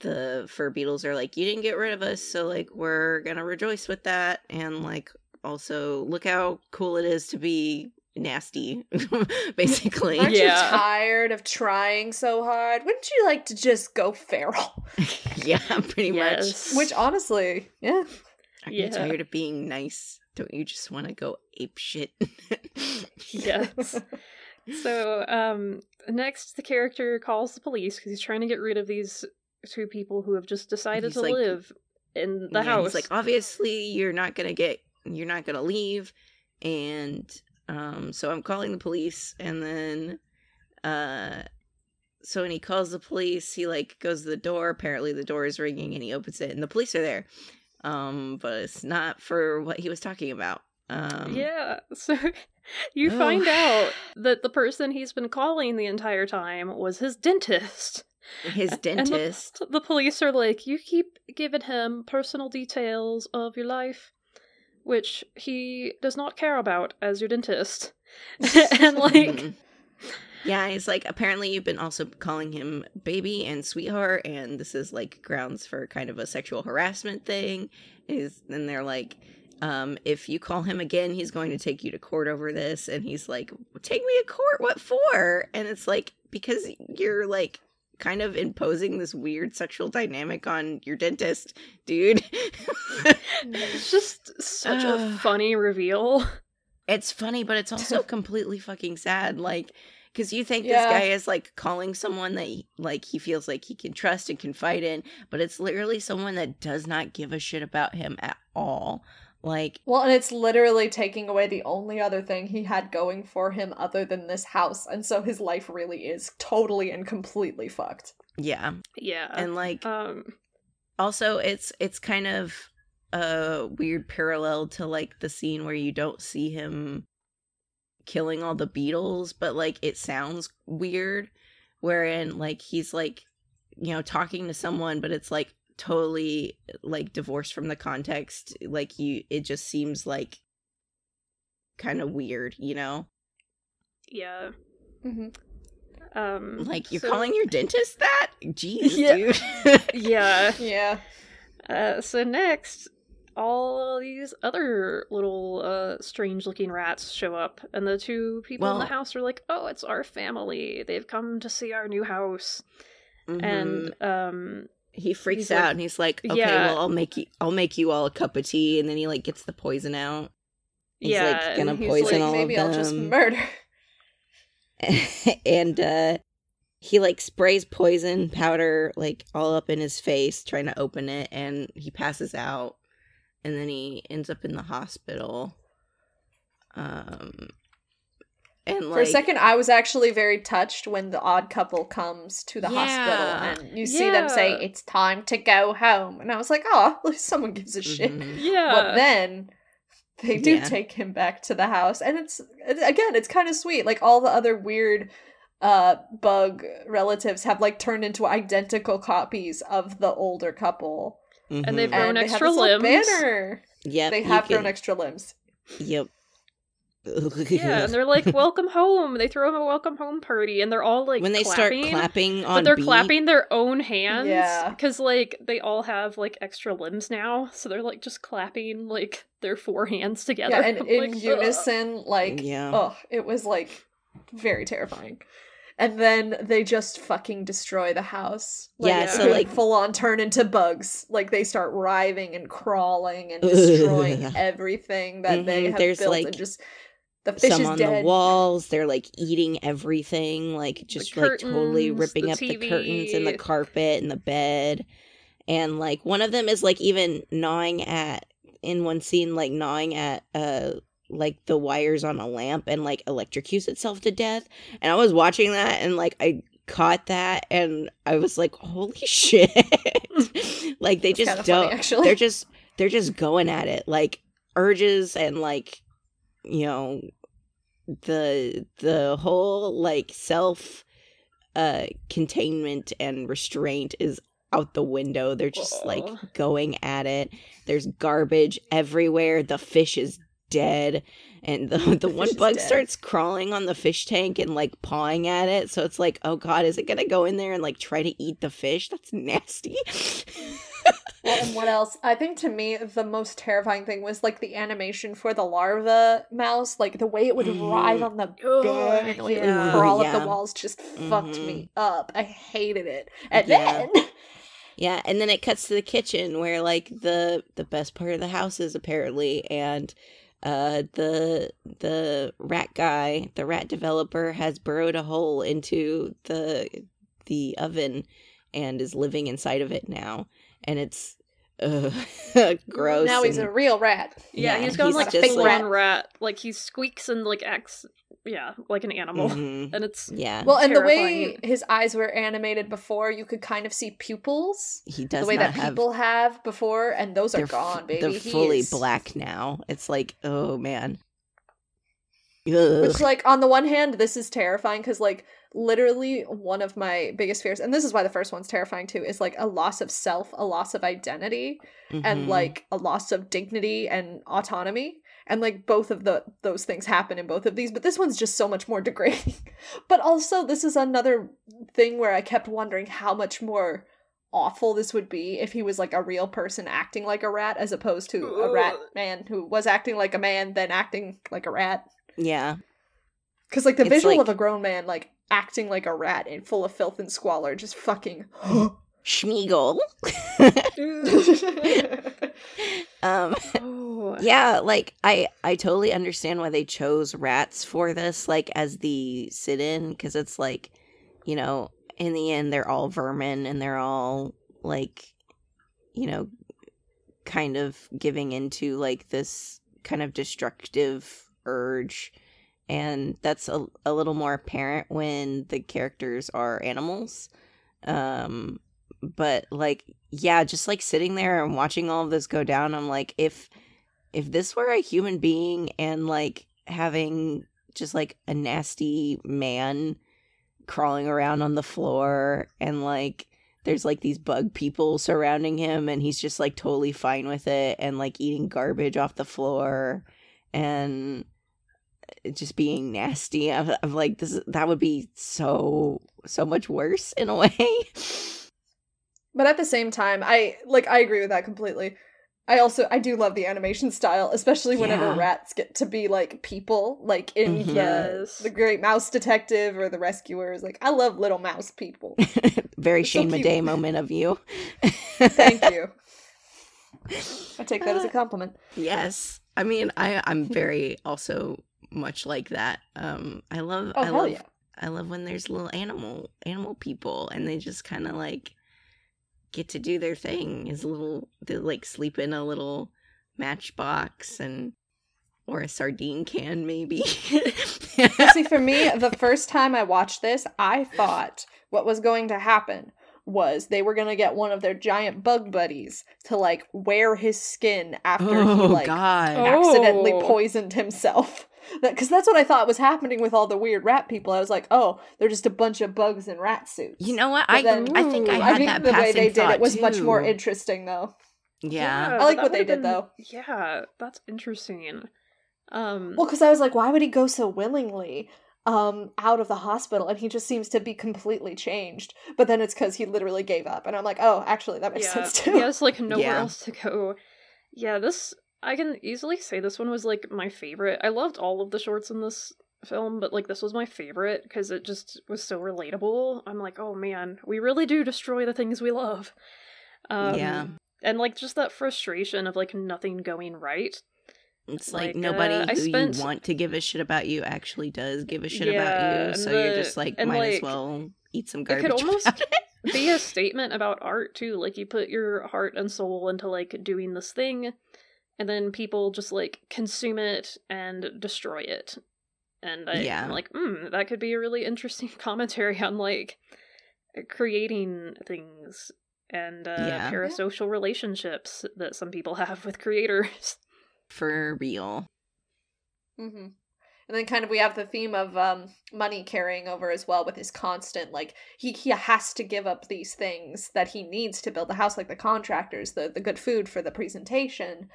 the fur beetles are like you didn't get rid of us so like we're gonna rejoice with that and like also look how cool it is to be nasty basically Aren't Yeah. you tired of trying so hard? Wouldn't you like to just go feral? yeah pretty much. Which honestly, yeah. are Yeah. you tired of being nice don't you just want to go ape shit yes. So, um, next the character calls the police because he's trying to get rid of these two people who have just decided He's to like- live in the Yeah, house. Like, obviously, you're not gonna get, you're not gonna leave, and um, so I'm calling the police, and then, uh, so when he calls the police, he like goes to the door. Apparently, the door is ringing, and he opens it, and the police are there. Um, but it's not for what he was talking about. Um, yeah. So you Ugh. find out that the person he's been calling the entire time was his dentist. His And the- dentist. The police are like, you keep giving him personal details of your life, which he does not care about as your dentist. and like. Yeah, he's like, apparently you've been also calling him baby and sweetheart, and this is like grounds for kind of a sexual harassment thing. Is and they're like, um, if you call him again, he's going to take you to court over this. And he's like, take me to court? What for? And it's like, because you're like kind of imposing this weird sexual dynamic on your dentist, dude. it's mm. just such a funny reveal. It's funny, but it's also completely fucking sad. Like, because you think Yeah. this guy is like calling someone that he, like he feels like he can trust and confide in, but it's literally someone that does not give a shit about him at all. Like, Well, and it's literally taking away the only other thing he had going for him other than this house, and so his life really is totally and completely fucked. yeah, Yeah. and like um also it's it's kind of a weird parallel to like the scene where you don't see him killing all the beetles but like it sounds weird wherein like he's like you know talking to someone but it's like totally like divorced from the context like you it just seems like kind of weird you know yeah. hmm Um like you're so- calling your dentist that jeez Yeah. dude Yeah. Yeah. Uh, so next, all these other little uh, strange-looking rats show up, and the two people in the house are like, "Oh, it's our family. They've come to see our new house." Mhm. And um, he freaks He's like- out and he's like, "Okay, Yeah. well, I'll make you, I'll make you all a cup of tea," and then he like gets the poison out. He's yeah, like gonna he's poison like, all Maybe of I'll just them, murder. and uh, he like sprays poison powder like all up in his face, trying to open it, and he passes out, and then he ends up in the hospital. Um, and like For a second, I was actually very touched when the odd couple comes to the Yeah. hospital and you see them say, It's time to go home. And I was like, Oh, at least someone gives a shit. mhm. yeah, But then they do Yeah. take him back to the house. And it's, again, it's kind of sweet. Like all the other weird uh bug relatives have like turned into identical copies of the older couple And they've grown and they have extra this limbs. banner Yep, they have grown can- extra limbs Yep. Yeah, and they're like, "Welcome home." They throw him a welcome home party, and they're all like when they clapping, start clapping on but they're beat, clapping their own hands Yeah. because like they all have like extra limbs now so they're like just clapping like their four hands together yeah and I'm in like, "Ugh." unison like Yeah. oh it was like very terrifying and then they just fucking destroy the house Yeah, Yeah. so like full on turn into bugs like they start writhing and crawling and destroying everything that they Mhm, have there's, built like, and just the fish some is on dead the walls. They're like eating everything, like just like totally ripping the up the curtains and the carpet and the bed. And like one of them is like even gnawing at in one scene, like gnawing at uh like the wires on a lamp and like electrocutes itself to death. And I was watching that and like I caught that and I was like, holy shit. like they It's just funny, don't actually they're just they're just going at it like urges and like you know the the whole like self uh containment and restraint is out the window. They're just like going at it. There's garbage everywhere. The fish is dead. And the, the, one bug starts crawling on the fish tank and like pawing at it. So it's like oh god is it gonna go in there and like try to eat the fish? That's nasty Well, and what else? I think to me the most terrifying thing was like the animation for the larva mouse, like the way it would writhe on the Ugh, bed and the way it yeah. would crawl up the walls just fucked Mhm. me up. I hated it. And Yeah. then Yeah, and then it cuts to the kitchen where like the the best part of the house is apparently and uh the the rat guy, the rat developer has burrowed a hole into the the oven and is living inside of it now and it's uh, gross. now he's and- a real rat. yeah, Yeah, he's gone he's like just full like- on rat like he squeaks and like acts yeah like an animal Mhm. and it's Yeah, Well, and the way his eyes were animated before, you could kind of see pupils. he does the way not that have people have before, and those are gone, baby. They're He fully is- black now. It's like, oh man. Ugh. Which, like, on the one hand, this is terrifying because, like, literally one of my biggest fears, and this is why the first one's terrifying too, is like a loss of self, a loss of identity, and Mhm. like a loss of dignity and autonomy. and like both of the those things happen in both of these but this one's just so much more degrading but also this is another thing where i kept wondering how much more awful this would be if he was like a real person acting like a rat as opposed to a rat man who was acting like a man then acting like a rat Yeah. because like the It's visual like- of a grown man like acting like a rat and full of filth and squalor just fucking Sméagol. um Oh. yeah, like I I totally understand why they chose rats for this like as the sit-in cuz it's like you know, in the end they're all vermin and they're all like you know kind of giving into like this kind of destructive urge and that's a, a little more apparent when the characters are animals. Um but like yeah just like sitting there and watching all of this go down i'm like if if this were a human being and like having just like a nasty man crawling around on the floor and like there's like these bug people surrounding him and he's just like totally fine with it and like eating garbage off the floor and just being nasty i'm, I'm like this that would be so so much worse in a way But at the same time, I like I agree with that completely. I also I do love the animation style, especially whenever Yeah. rats get to be like people, like in Mhm. the Yes. the Great Mouse Detective or the Rescuers. Like I love little mouse people. very It's so shane cute. Moment of you Thank you. I take that as a compliment. Yes. I mean, I I'm very also much like that. Um I love Oh I hell love yeah! I love when there's little animal animal people and they just kind of like get to do their thing. Is little they like sleep in a little matchbox and or a sardine can maybe. See, for me, the first time I watched this, I thought what was going to happen was they were going to get one of their giant bug buddies to like wear his skin after he oh like god. Accidentally Oh. poisoned himself. Because that's what I thought was happening with all the weird rat people. I was like, oh, they're just a bunch of bugs in rat suits. You know what? But I then- I think I had I think that the way they did it thought, was much more interesting, though. Yeah. I like what they did, been- though. Yeah, that's interesting. Um, Well, because I was like, why would he go so willingly um, out of the hospital? And he just seems to be completely changed. But then it's because he literally gave up. And I'm like, oh, actually, that makes yeah, sense too. he has like nowhere Yeah. else to go. Yeah, this I can easily say this one was like my favorite. I loved all of the shorts in this film, but like this was my favorite because it just was so relatable. I'm like, oh man, we really do destroy the things we love. Um, Yeah. and like just that frustration of like nothing going right. It's like, Like, nobody uh, who spent- you want to give a shit about you actually does give a shit Yeah, about you. So you're just like, and, might as well eat some it garbage. could almost it. be a statement about art too. Like you put your heart and soul into like doing this thing, and then people just like consume it and destroy it. And I, Yeah. I'm like, hmm, that could be a really interesting commentary on like creating things and uh, Yeah. parasocial relationships that some people have with creators. For real. Mm-hmm. And then kind of we have the theme of um, money carrying over as well with his constant like he he has to give up these things that he needs to build the house like the contractors, the the good food for the presentation.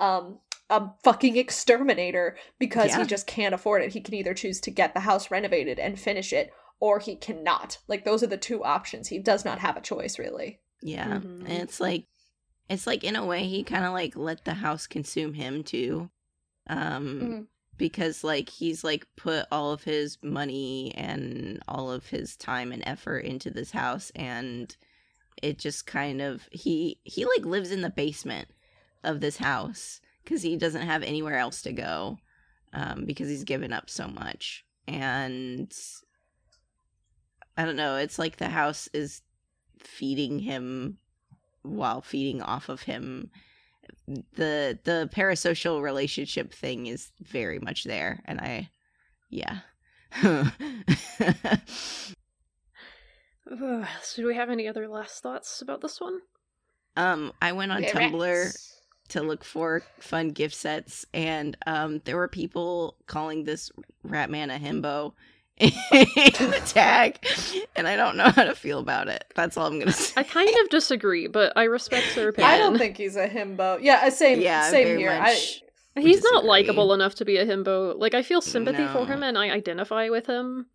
Um a fucking exterminator because Yeah. he just can't afford it. He can either choose to get the house renovated and finish it or he cannot. Like those are the two options. He does not have a choice really. Yeah. Mhm. And it's like it's like in a way he kind of like let the house consume him too. Um Mhm. because like he's like put all of his money and all of his time and effort into this house and it just kind of he he like lives in the basement of this house cuz he doesn't have anywhere else to go um because he's given up so much and I don't know, it's like the house is feeding him while feeding off of him. The the parasocial relationship thing is very much there and I yeah. So do we have any other last thoughts about this one? um I went on Tumblr. To look for fun gift sets and um there were people calling this Ratman a himbo in the tag and I don't know how to feel about it. That's all I'm gonna say. I kind of disagree, but I respect their Yeah. opinion. I don't think he's a himbo. Yeah, uh, same yeah, same here. much He's not likable enough to be a himbo. Like I feel sympathy for him and I identify with him.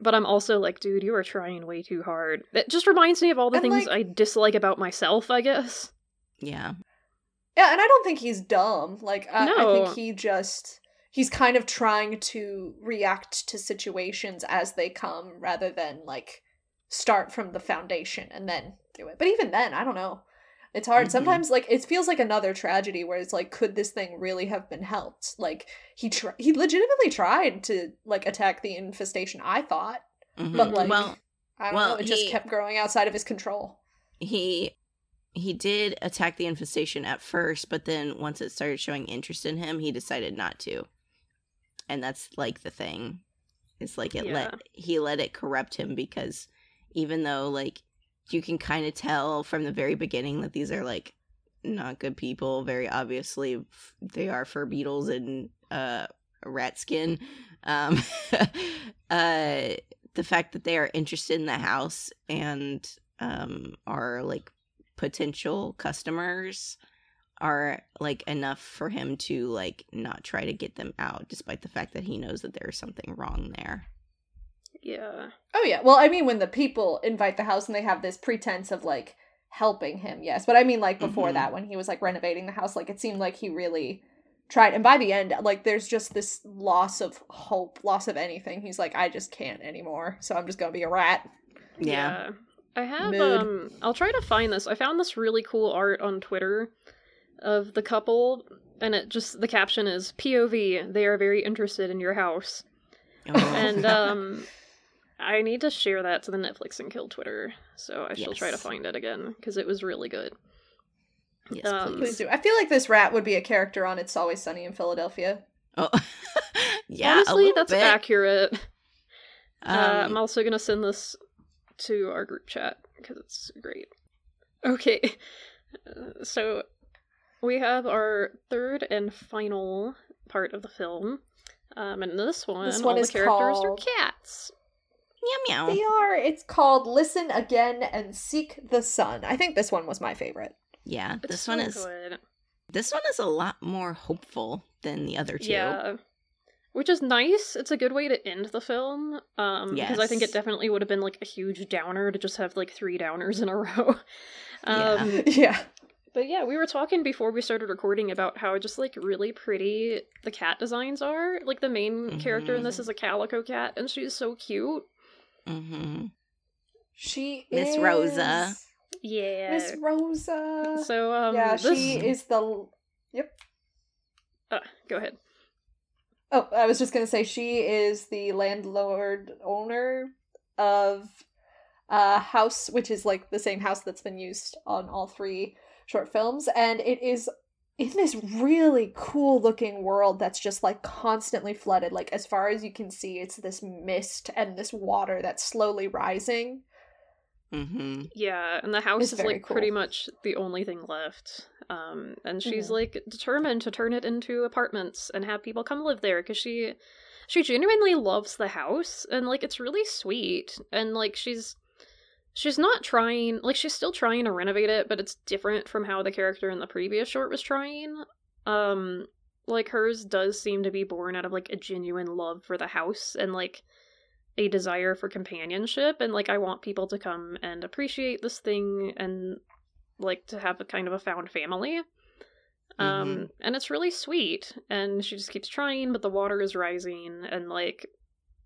But I'm also like, dude, you are trying way too hard. It just reminds me of all the And, things like- I dislike about myself, I guess. Yeah. Yeah, and I don't think he's dumb. Like I, I think he just he's kind of trying to react to situations as they come rather than like start from the foundation and then do it. But even then, I don't know. It's hard. Mhm. Sometimes like it feels like another tragedy where it's like could this thing really have been helped? Like he tr- he legitimately tried to like attack the infestation, I thought. Mhm. But like well, I don't well, know, it just kept growing outside of his control. he he did attack the infestation at first, but then once it started showing interest in him, he decided not to. And that's like the thing. It's like it Yeah. let he let it corrupt him because even though like you can kind of tell from the very beginning that these are like not good people, very obviously f- they are fur beetles and uh rat skin. Um uh the fact that they are interested in the house and um are like potential customers are like enough for him to like not try to get them out despite the fact that he knows that there's something wrong there Yeah. Oh yeah. Well, I mean when the people invite the house and they have this pretense of like helping him, yes. But I mean like before Mhm. that when he was like renovating the house, like it seemed like he really tried and by the end like there's just this loss of hope, loss of anything. He's like I just can't anymore. So I'm just going to be a rat. yeah, I have Mood. um I'll try to find this. I found this really cool art on Twitter of the couple and it just the caption is POV, they are very interested in your house. Oh. And um I need to share that to the Netflix and Kill Twitter. So I shall try to find it again because it was really good. yes um, Please please do. I feel like this rat would be a character on It's Always Sunny in Philadelphia. oh yeah Honestly, little that's bit. accurate. uh, I'm um, also gonna send this to our group chat because it's great. Okay, Uh, so we have our third and final part of the film, um, and this one, This all one the characters called- are cats. meow meow. They are. It's called Listen Again and Seek the Sun. I think this one was my favorite. yeah It's this one is good. this one is a lot more hopeful than the other two Yeah. Which is nice. It's a good way to end the film. Um because I think it definitely would have been like a huge downer to just have like three downers in a row. Yeah. um yeah. but yeah, we were talking before we started recording about how just like really pretty the cat designs are. Like the main character in this Mhm. is a calico cat and she's so cute. mm-hmm. She Miss is Rosa. Yeah. Miss Rosa. so um yeah, this she is the. Yep. Uh, go ahead. Oh, I was just gonna say she is the landlord owner of a house, which is like the same house that's been used on all three short films, and it is in this really cool looking world that's just like constantly flooded. Like as far as you can see, it's this mist and this water that's slowly rising. Mm-hmm. Yeah, and the house It's is very like pretty much the only thing left. Um, and she's Mhm. like determined to turn it into apartments and have people come live there because she she genuinely loves the house and like it's really sweet and like she's she's not trying like she's still trying to renovate it but it's different from how the character in the previous short was trying um like hers does seem to be born out of like a genuine love for the house and like a desire for companionship and like I want people to come and appreciate this thing and like to have a kind of a found family. Um and it's really sweet and she just keeps trying but the water is rising and like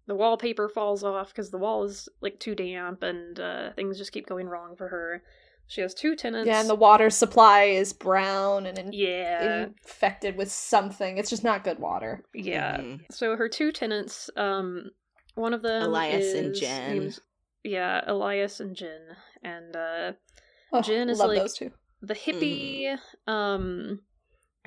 the wallpaper falls off cuz the wall is like too damp and uh things just keep going wrong for her. She has two tenants. Yeah, and the water supply is brown and in- yeah. infected with something. It's just not good water. Yeah. Mhm. So her two tenants, um, one of them Elias and is Jen. named- yeah, Elias and Jen, and uh, Oh, Jen is love like- those two. the hippie, um,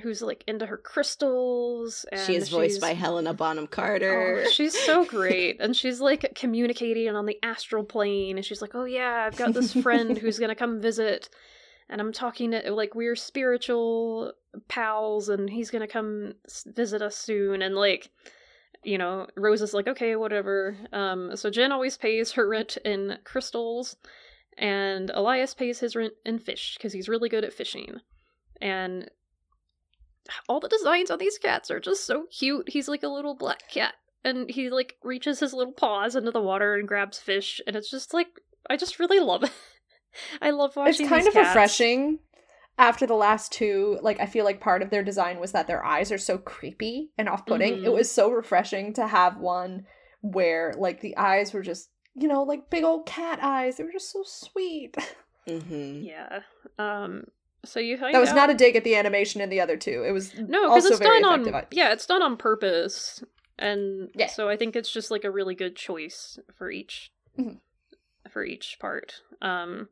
who's like into her crystals. And she is voiced she's- by Helena Bonham Carter. Oh, she's so great, and she's like communicating on the astral plane, and she's like, "Oh yeah, I've got this friend who's gonna come visit." And I'm talking to like we're spiritual pals, and he's gonna come visit us soon. And like, you know, Rose is like, okay, whatever. Um, so Jen always pays her rent in crystals, and Elias pays his rent in fish because he's really good at fishing. And all the designs on these cats are just so cute. He's like a little black cat and he like reaches his little paws into the water and grabs fish and it's just like I just really love it. I love watching It's kind of cats. refreshing. After the last two, like I feel like part of their design was that their eyes are so creepy and off-putting. It Mhm. was so refreshing to have one where like the eyes were just, you know, like big old cat eyes. They were just so sweet. Mm-hmm. Yeah. Um so you find That was out- not a dig at the animation in the other two. It was No, because it's very done effective. on yeah, it's done on purpose, and Yeah. so I think it's just like a really good choice for each Mhm. for each part. Um,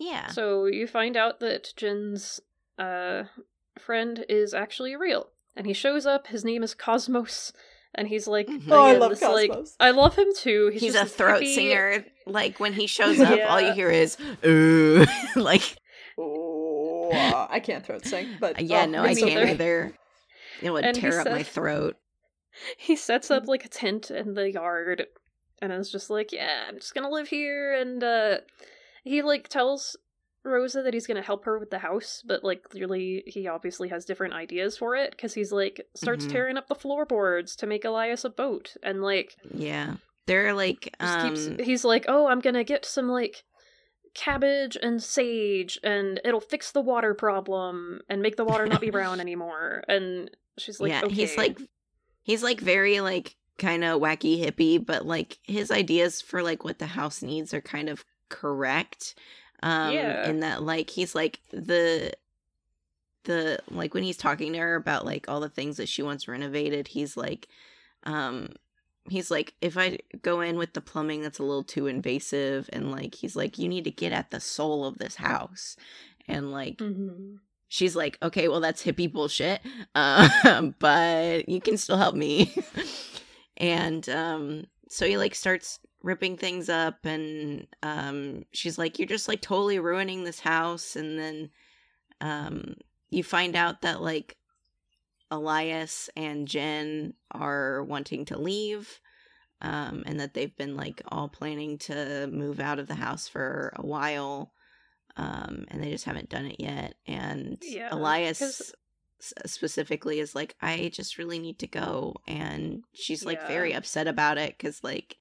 Yeah. so you find out that Jen's uh friend is actually real, and he shows up. His name is Cosmos, and he's like, Mhm. Oh, I love this, like- Cosmos. I love him too. He's, He's, just a throat hippie- singer. Like when he shows up, all you hear is ooh. like Oh, uh, I can't throat sing, but yeah, oh, no, I can't neither. either. It would And tear up my throat. he sets Mm-hmm. up like a tent in the yard and is just like yeah i'm just gonna live here and uh he like tells rosa that he's gonna help her with the house but like clearly he obviously has different ideas for it because he's like starts Mhm. tearing up the floorboards to make elias a boat and like Yeah, they're like um. keeps he's like oh i'm gonna get some like cabbage and sage and it'll fix the water problem and make the water not be brown anymore and she's like yeah, okay. he's like he's like very like kind of wacky hippie, but like his ideas for like what the house needs are kind of correct. Um Yeah. in that like he's like the the like when he's talking to her about like all the things that she wants renovated, he's like um he's like if I go in with the plumbing that's a little too invasive and like he's like you need to get at the soul of this house. And like Mhm. she's like, okay, well, that's hippie bullshit, um, but you can still help me. and um, so he like starts ripping things up, and um, she's like, you're just like totally ruining this house. And then um, you find out that like Elias and Jen are wanting to leave. Um, and that they've been like all planning to move out of the house for a while um, and they just haven't done it yet. And Yeah, Elias s- specifically is like, I just really need to go, and she's like very upset about it because like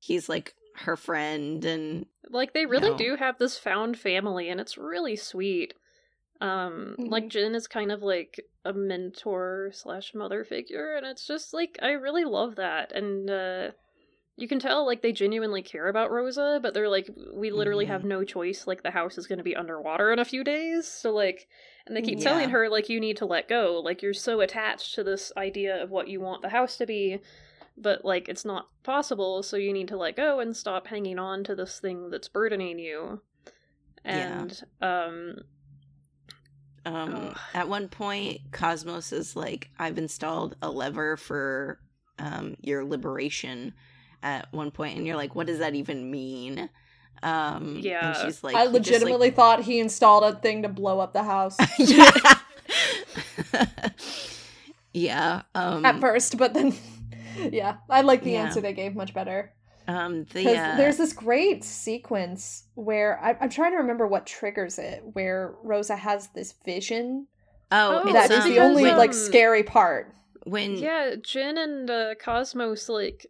he's like her friend, and Like they really No. do have this found family and it's really sweet. Um like Mhm. Jen is kind of like a mentor slash mother figure and it's just like I really love that. And uh you can tell like they genuinely care about Rosa, but they're like we literally have no choice, like the house is gonna be underwater in a few days. So like and they keep telling her like you need to let go. Like you're so attached to this idea of what you want the house to be but like it's not possible so you need to let go and stop hanging on to this thing that's burdening you Yeah. and um um, Ugh. at one point, Cosmos is like, I've installed a lever for um your liberation. At one point, and you're like, what does that even mean? Um, Yeah. and she's like, I he just, like, legitimately thought he installed a thing to blow up the house yeah. yeah. Um, at first, but then, yeah, I like the Yeah. answer they gave much better. um, the uh, there's this great sequence where I, I'm trying to remember what triggers it, where Rosa has this vision. oh, Oh, it's, that is um, the only because, like um, scary part. when yeah jen and uh, cosmos like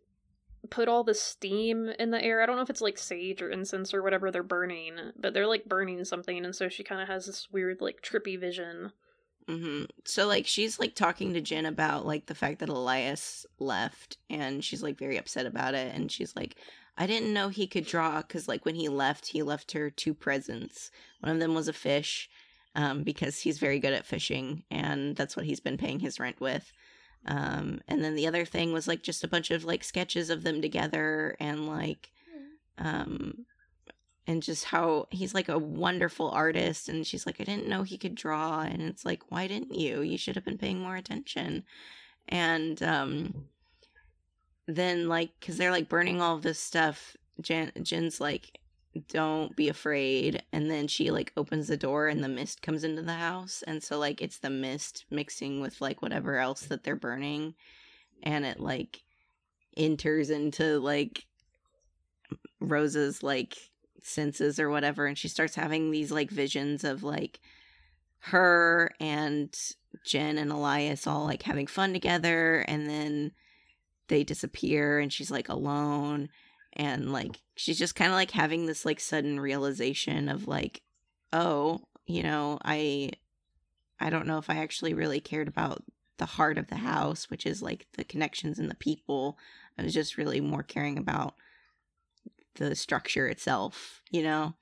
put all the steam in the air i don't know if it's like sage or incense or whatever they're burning but they're like burning something and so she kind of has this weird like trippy vision hmm So like she's like talking to Jen about like the fact that Elias left, and she's like very upset about it, and she's like, I didn't know he could draw because like when he left, he left her two presents. One of them was a fish, um, because he's very good at fishing, and that's what he's been paying his rent with. Um, and then the other thing was like just a bunch of like sketches of them together, and like, um, and just how he's like a wonderful artist and she's like i didn't know he could draw and it's like why didn't you? You should have been paying more attention. And um then like because they're like burning all this stuff Jen, jen's like don't be afraid and then she like opens the door and the mist comes into the house and so like it's the mist mixing with like whatever else that they're burning and it like enters into like rosa's like senses or whatever and she starts having these like visions of like her and Jen and Elias all like having fun together and then they disappear and she's like alone and like she's just kind of like having this like sudden realization of like oh, you know, I I don't know if I actually really cared about the heart of the house, which is like the connections and the people. I was just really more caring about the structure itself, you know?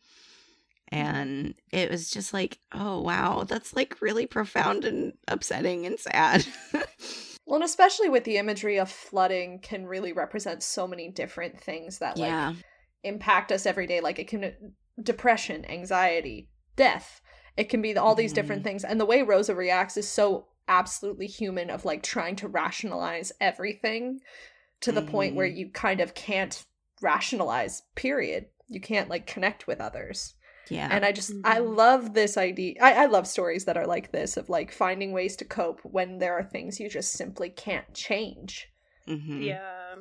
And it was just like, oh, wow, that's like really profound and upsetting and sad. well, and especially with the imagery of flooding, can really represent so many different things that like yeah. impact us every day. Like it can depression, anxiety, death. It can be all these different mm-hmm. things. And the way Rosa reacts is so absolutely human of like trying to rationalize everything to the mm-hmm. point where mm-hmm. you kind of can't rationalize, period. You can't like connect with others. Yeah. And I just mm-hmm. I love this idea. I, I love stories that are like this of like finding ways to cope when there are things you just simply can't change. Mm-hmm. Yeah.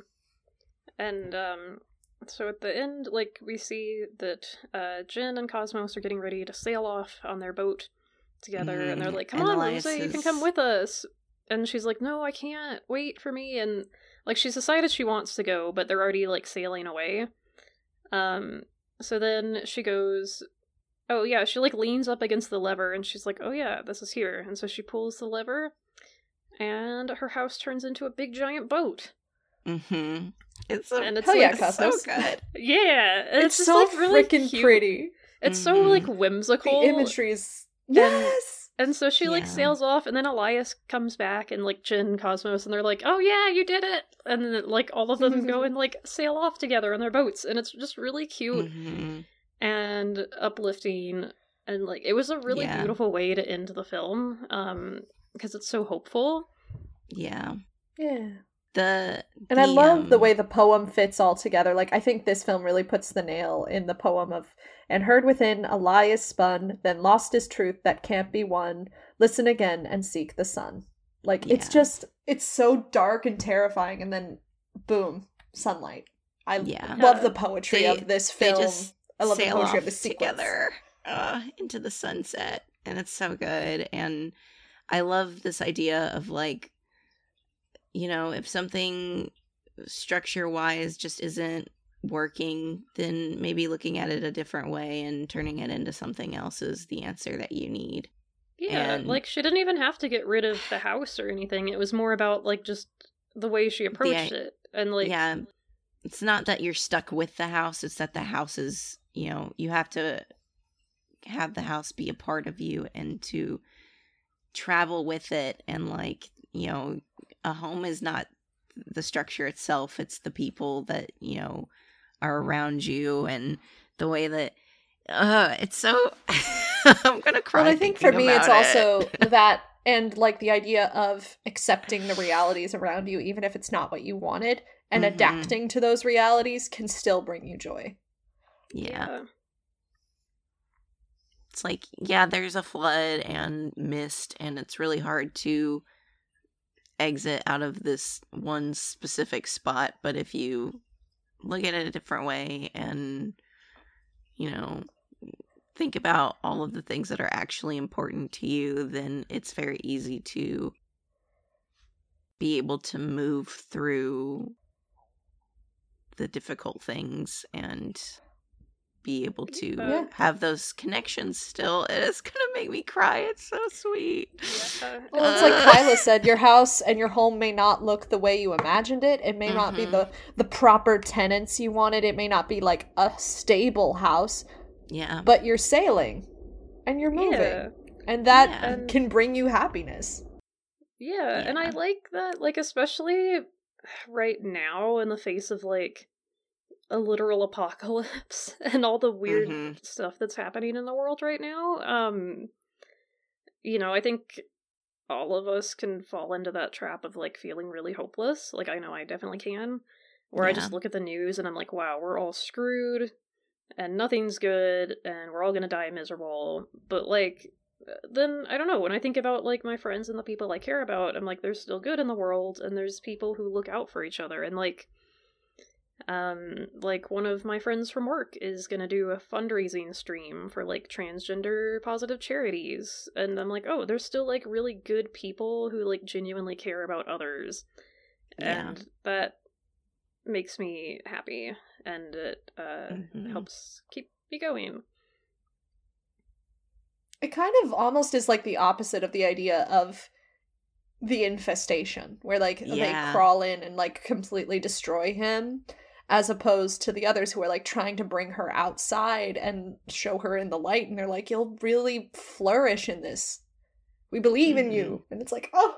And um so at the end, like we see that uh Jen and Cosmos are getting ready to sail off on their boat together mm, and they're mm, like, Come on, Rosa, is... you can come with us. And she's like, No, I can't. Wait for me and like she's decided she wants to go, but they're already like sailing away. Um so then she goes Oh yeah, she like leans up against the lever and she's like, "Oh yeah, this is here." And so she pulls the lever and her house turns into a big giant boat. Mm-hmm. It's so, and it's like, yeah, so good. Yeah, it's, it's so like really freaking cute. pretty. It's mm-hmm. so like whimsical. The imagery is yes. And so she like sails off, and then Elias comes back, and like Jen, Cosmos, and they're like, "Oh yeah, you did it!" And then like all of them go and like sail off together on their boats, and it's just really cute mm-hmm. and uplifting, and like it was a really yeah. beautiful way to end the film, um, because it's so hopeful. Yeah. Yeah. The, and the, I love um... the way the poem fits all together. Like I think this film really puts the nail in the poem of and heard within a lie is spun, then lost is truth that can't be won. Listen again and seek the sun. Like yeah. it's just it's so dark and terrifying, and then boom, sunlight. I yeah. love the poetry they, of this film. I love the poetry of the sequence. together uh, into the sunset, and it's so good. And I love this idea of like, you know, if something structure wise just isn't working, then maybe looking at it a different way and turning it into something else is the answer that you need. Yeah, and... like she didn't even have to get rid of the house or anything. It was more about like just the way she approached the, it. And like Yeah. It's not that you're stuck with the house, it's that the house is, you know, you have to have the house be a part of you and to travel with it and like, you know, a home is not the structure itself, it's the people that, you know, are around you and the way that uh it's so I'm gonna cry. Well, I think for me it's it. also that and like the idea of accepting the realities around you, even if it's not what you wanted, and mm-hmm. adapting to those realities can still bring you joy. Yeah. yeah. It's like, yeah, there's a flood and mist, and it's really hard to exit out of this one specific spot. But if you look at it a different way and you know think about all of the things that are actually important to you then it's very easy to be able to move through the difficult things and be able to yeah. have those connections still. It is gonna make me cry. It's so sweet. Yeah. Well, it's like Kyla said, your house and your home may not look the way you imagined it. It may mm-hmm. not be the mm-hmm. the proper tenants you wanted. It may not be like a stable house. Yeah. But you're sailing and you're moving. Yeah. And that yeah. can bring you happiness. Yeah, and I like that like especially right now in the face of like a literal apocalypse and all the weird mm-hmm. stuff that's happening in the world right now. Um you know, I think all of us can fall into that trap of like feeling really hopeless. Like I know I definitely can. Where yeah. I just look at the news and I'm like, wow, we're all screwed and nothing's good and we're all going to die miserable. But like then I don't know, when I think about like my friends and the people I care about, I'm like there's still good in the world and there's people who look out for each other and like Um, like one of my friends from work is gonna do a fundraising stream for like transgender positive charities, and I'm like, oh, there's still like really good people who like genuinely care about others, Yeah. and that makes me happy, and it uh, Mhm. helps keep me going. It kind of almost is like the opposite of the idea of the infestation, where like Yeah. they crawl in and like completely destroy him, as opposed to the others who are like trying to bring her outside and show her in the light, and they're like, "You'll really flourish in this. We believe in you." Mm-hmm. And it's like, oh,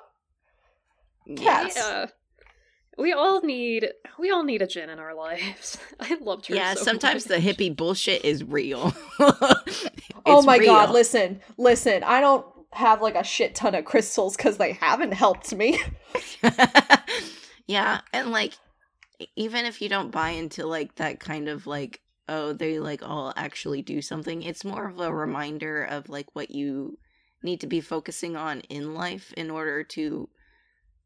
Cats. Yeah. We all need we all need a Jen in our lives. I loved her. Yeah, so sometimes the hippie bullshit is real. oh It's my god! Listen, listen. I don't have like a shit ton of crystals because they haven't helped me. yeah, and like even if you don't buy into like that kind of like oh they like all actually do something, it's more of a reminder of like what you need to be focusing on in life in order to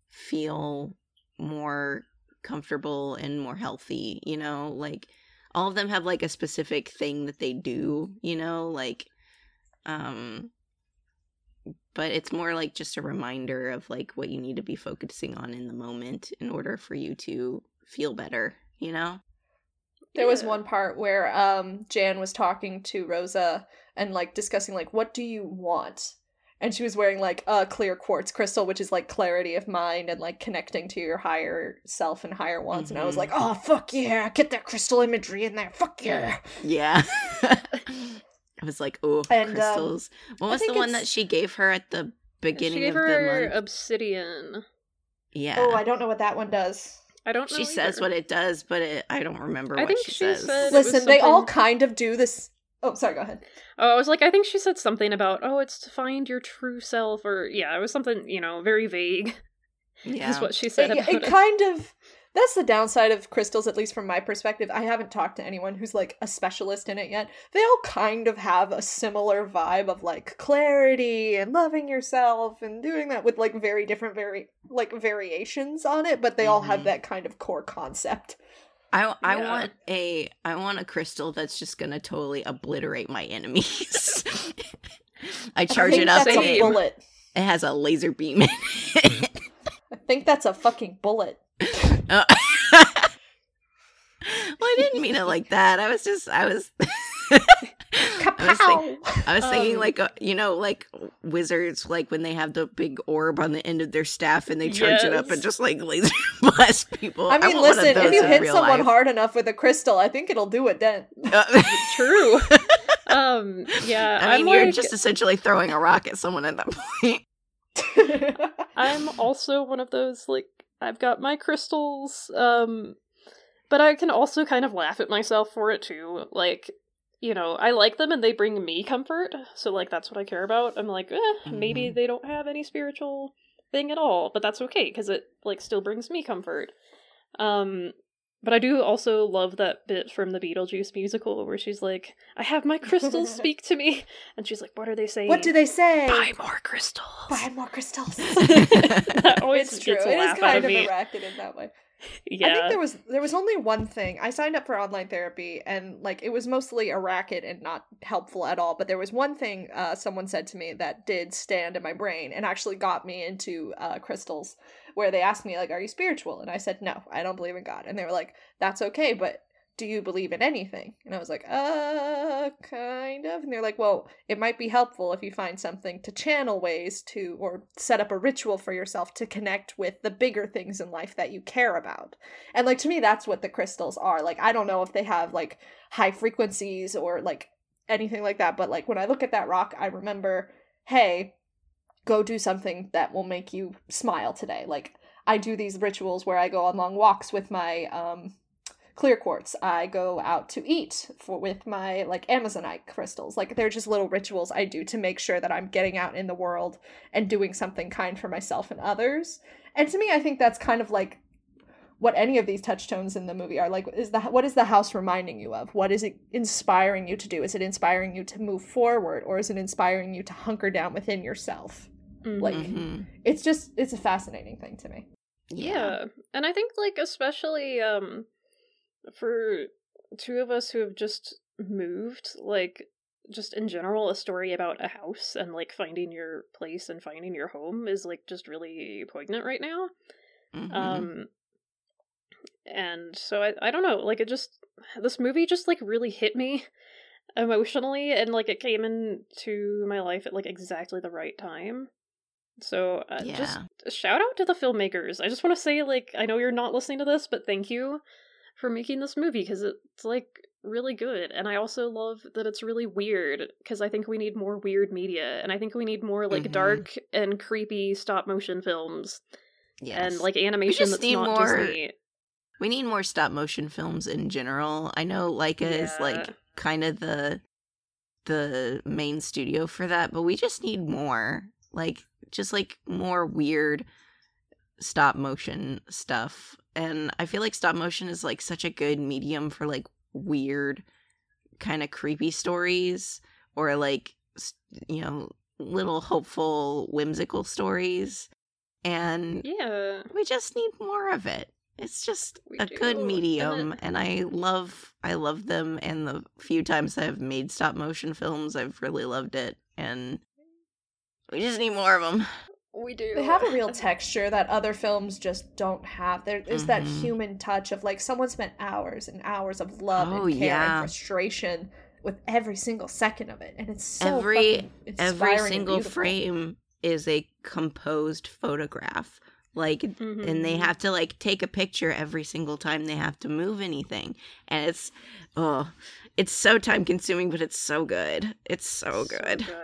feel more comfortable and more healthy, you know? Like all of them have like a specific thing that they do, you know, like um but it's more like just a reminder of like what you need to be focusing on in the moment in order for you to feel better, you know? There was one part where um Jen was talking to Rosa and like discussing like what do you want? And she was wearing like a clear quartz crystal, which is like clarity of mind and like connecting to your higher self and higher wants. And I was Mhm. like, oh fuck yeah, get that crystal imagery in there. Fuck yeah. Yeah. I was like, oh, And, um, crystals. what was the think one that she gave her at the beginning she gave of the her month? obsidian. yeah. Oh, I don't know what that one does. I don't know. she says what it does, but it, I don't remember I what think she, she says. said- It was Listen, they all kind of do this. Oh, sorry, go ahead. Oh, I was like, I think she said something about, oh, it's to find your true self, or yeah, it was something you know very vague. yeah. Is what she said it, about it it. kind of that's the downside of crystals at least from my perspective i haven't talked to anyone who's like a specialist in it yet they all kind of have a similar vibe of like clarity and loving yourself and doing that with like very different very like variations on it but they all have Mhm. that kind of core concept I I Yeah. want a I want a crystal that's just gonna totally obliterate my enemies. I charge I think it up that's a bullet it has a laser beam in it. i think that's a fucking bullet Uh, well, I didn't mean it like that. I was just I was I was, think- I was thinking Um, like uh, you know like wizards like when they have the big orb on the end of their staff and they charge it up and just like laser blast people. I mean, want one of listen, if you hit someone life. hard enough with a crystal, I think it'll do it then. Uh, True. um, yeah, I mean, am you're like, just essentially throwing a rock at someone at that point. I'm also one of those like I've got my crystals, um, but I can also kind of laugh at myself for it too. Like, you know, I like them and they bring me comfort, so like that's what I care about. I'm like, eh, maybe Mhm. they don't have any spiritual thing at all, but that's okay because it like still brings me comfort. Um, but I do also love that bit from the Beetlejuice musical where she's like, "I have my crystals speak to me," and she's like, "What are they saying?" what do they say? Buy more crystals. Buy more crystals. that always it's true. gets a It is laugh out kind of of me. irrated in that way. Yeah. I think there was there was only one thing. I signed up for online therapy and like it was mostly a racket and not helpful at all. But there was one thing uh, someone said to me that did stand in my brain and actually got me into uh, crystals. Where they asked me like, "Are you spiritual?" And I said, "No, I don't believe in God." And they were like, "That's okay, but." Do you believe in anything? And I was like, uh, kind of. And they're like, well, it might be helpful if you find something to channel ways to, or set up a ritual for yourself to connect with the bigger things in life that you care about. And like to me, that's what the crystals are. Like I don't know if they have like high frequencies or like anything like that, but like when I look at that rock, I remember, hey, go do something that will make you smile today. Like I do these rituals where I go on long walks with my um clear quartz. I go out to eat for with my like Amazonite crystals. Like they're just little rituals I do to make sure that I'm getting out in the world and doing something kind for myself and others. And to me, I think that's kind of like what any of these touchstones in the movie are like is the what is the house reminding you of what is it inspiring you to do is it inspiring you to move forward or is it inspiring you to hunker down within yourself Mhm. like- it's just it's a fascinating thing to me Yeah. yeah. And I think like especially um for two of us who have just moved, like just in general, a story about a house and like finding your place and finding your home is like just really poignant right now. Mhm. Um and so I I don't know, like it just this movie just like really hit me emotionally and like it came into my life at like exactly the right time. So uh, just Yeah. shout out to the filmmakers. I just want to say like I know you're not listening to this, but thank you for making this movie because it's like really good and I also love that it's really weird because I think we need more weird media and I think we need more like Mhm. dark and creepy stop motion films yes. and like animation that's not more- Disney. we need more stop motion films in general. I know Laika is like kind of the the main studio for that, but we just need more. Like just like more weird stop motion stuff. And I feel like stop motion is like such a good medium for like weird kind of creepy stories or like you know little hopeful whimsical stories and Yeah. we just need more of it it's just We a good do, and medium and i love i love them and the few times i've made stop motion films i've really loved it and we just need more of them We do. They have a real texture that other films just don't have. There is that Mhm. human touch of like someone spent hours and hours of love Oh, and care yeah. and frustration with every single second of it, and it's so Every- every single frame is a composed photograph like Mhm. and they have to like take a picture every single time they have to move anything and it's oh it's so time consuming but it's so good it's so good good.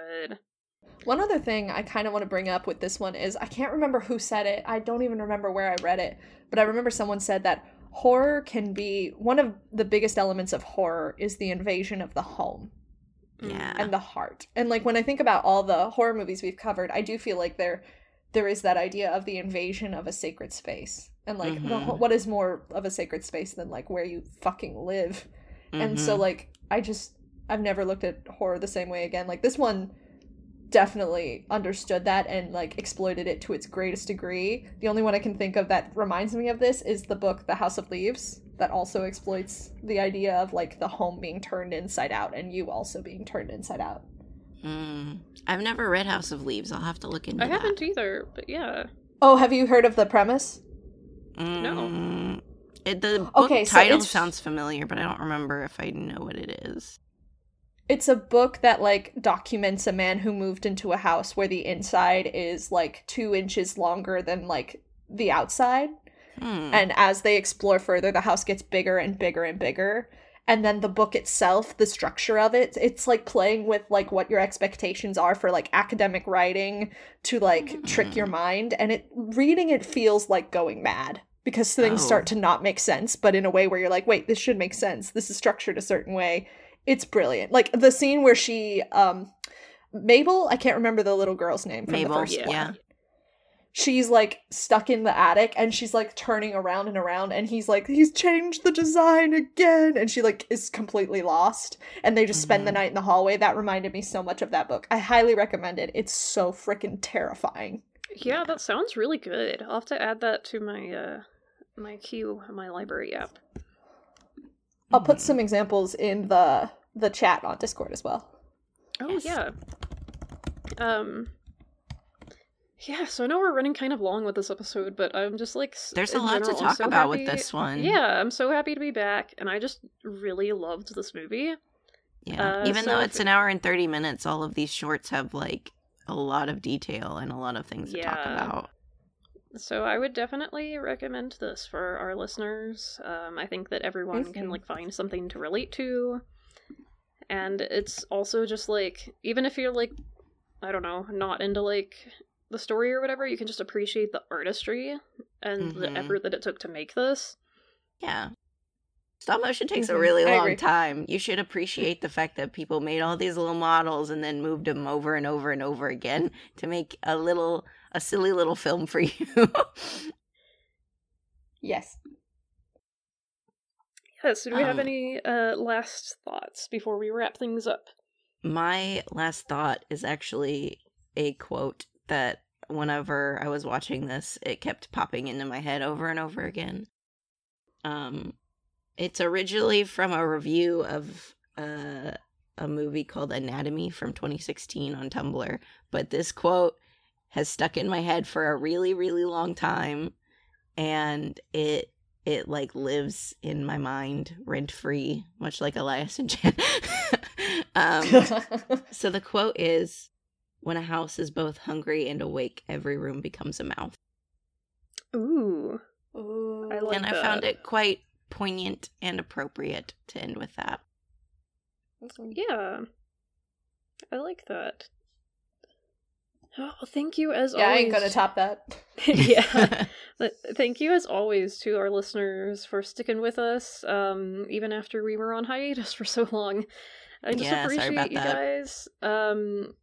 One other thing I kind of want to bring up with this one is I can't remember who said it. I don't even remember where I read it, but I remember someone said that horror can be one of the biggest elements of horror is the invasion of the home Yeah. and the heart. And like when I think about all the horror movies we've covered, I do feel like there there is that idea of the invasion of a sacred space. And like the, Mhm. ho- what is more of a sacred space than like where you fucking live? And so Mhm. like I just I've never looked at horror the same way again. Like this one definitely understood that and like exploited it to its greatest degree. The only one I can think of that reminds me of this is the book The House of Leaves that also exploits the idea of like the home being turned inside out and you also being turned inside out. Mm. I've never read House of Leaves. I'll have to look into I that. haven't either, but yeah. Oh, have you heard of the premise? Mm. It, the book Okay, title it's- sounds familiar, but I don't remember if I know what it is. It's a book that like documents a man who moved into a house where the inside is like 2 inches longer than like the outside. Hmm. and as they explore further the house gets bigger and bigger and bigger and then the book itself the structure of it it's like playing with like what your expectations are for like academic writing to like trick your mind and it reading it feels like going mad because things Oh. start to not make sense but in a way where you're like wait this should make sense this is structured a certain way it's brilliant like the scene where she um Mabel, I can't remember the little girl's name from Mabel, the first yeah. one yeah. she's like stuck in the attic and she's like turning around and around and he's like he's changed the design again and she like is completely lost and they just spend the Mhm. night in the hallway that reminded me so much of that book i highly recommend it it's so freaking terrifying Yeah, that sounds really good. I'll have to add that to my uh my queue, my library app. i'll put some examples in the the chat on discord as well Oh Yes. yeah. Um Yeah, so I know we're running kind of long with this episode, but I'm just like There's a lot to general, I'm talk so about with this one. Yeah, I'm so happy to be back and I just really loved this movie. Yeah. Uh, Even so though if- it's an hour and 30 minutes, all of these shorts have like a lot of detail and a lot of things to talk about. So I would definitely recommend this for our listeners. Um, I think that everyone can like find something to relate to, and it's also just like even if you're like I don't know not into like the story or whatever, you can just appreciate the artistry and the Mhm. effort that it took to make this. Yeah. Stop motion takes a Mhm. really I long agree. time. You should appreciate the fact that people made all these little models and then moved them over and over and over again to make a little, a silly little film for you. yes Yeah. So do we have Um, any uh, last thoughts before we wrap things up? My last thought is actually a quote that whenever I was watching this, it kept popping into my head over and over again. Um, It's originally from a review of uh, a movie called Anatomy from 2016 on Tumblr, but this quote has stuck in my head for a really, really long time, and it it like lives in my mind rent free, much like Elias and Jen. um, so the quote is, "When a house is both hungry and awake, every room becomes a mouth." Ooh. Ooh. I like and I found it quite poignant and appropriate to end with that. Yeah. I like that. Oh, well, thank you as always. yeah, I always. ain't gonna top that. yeah. But Thank you as always to our listeners for sticking with us, um, even after we were on hiatus for so long. I just Yeah, sorry appreciate about you that. guys. Um,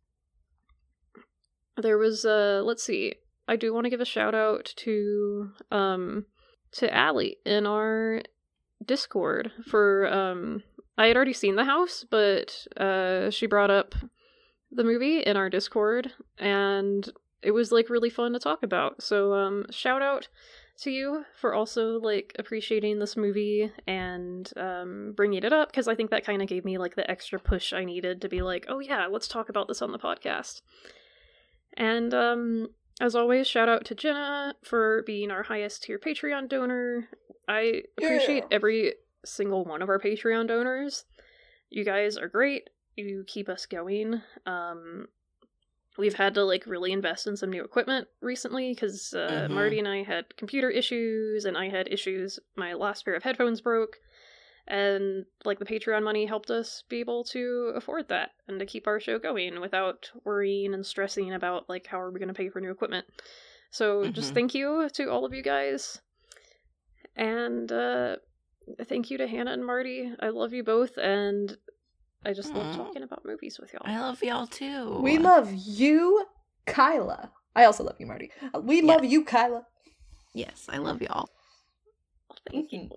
there was uh, let's see. I do want to give a shout out to um to Allie in our Discord for um I had already seen the house, but uh she brought up the movie in our Discord and it was like really fun to talk about. So um shout out to you for also like appreciating this movie and um bringing it up because I think that kind of gave me like the extra push I needed to be like, "Oh yeah, let's talk about this on the podcast." And um as always, shout out to Jenna for being our highest tier Patreon donor. I appreciate Yeah. every single one of our Patreon donors. You guys are great. You keep us going. Um, we've had to like really invest in some new equipment recently because uh, Mhm. Marty and I had computer issues, and I had issues. My last pair of headphones broke, and like the Patreon money helped us be able to afford that and to keep our show going without worrying and stressing about like how are we going to pay for new equipment. So just Mhm. thank you to all of you guys, and uh, thank you to Hannah and Marty. I love you both, and I just love talking about movies with y'all. I love y'all too. We love you, Kyla. I also love you, Marty. Uh, We Yeah. love you, Kyla. Yes, I love y'all. Thank you.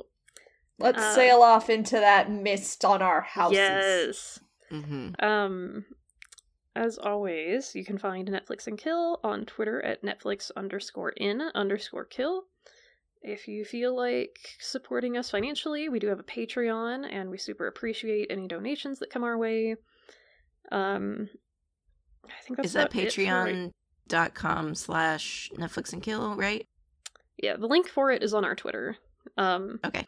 Let's Uh, sail off into that mist on our houses. Yes. hmm Um, as always, you can find Netflix and Kill on Twitter at Netflix underscore in underscore kill. If you feel like supporting us financially, we do have a Patreon, and we super appreciate any donations that come our way. Um, I think that's Is that for right- slash Netflix and Kill, right? Yeah, the link for it is on our Twitter. Um, Okay.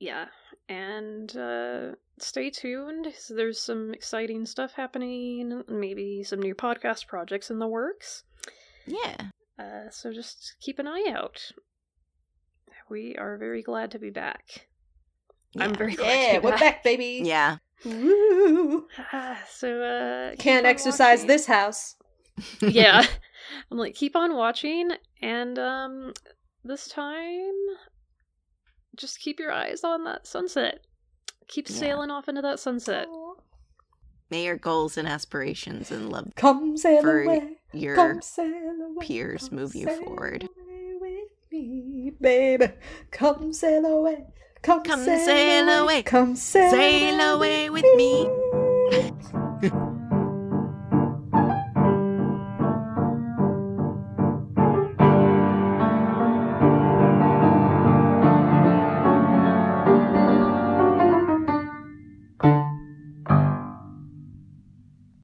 Yeah, and uh, stay tuned. So there's some exciting stuff happening. Maybe some new podcast projects in the works. Yeah. Uh, so just keep an eye out. We are very glad to be back. I'm very glad Yeah, to be we're back. back, baby. Yeah. Woo. Ah, so uh, Can't exercise watching. this house. yeah, I'm like keep on watching, and um, this time, just keep your eyes on that sunset. Keep Yeah. sailing off into that sunset. May your goals and aspirations and love Come sail For away. your Come sail away. peers come move you forward. away with me, baby. Come sail away. Come, Come sail, sail away. away. Come sail, Sail away with me.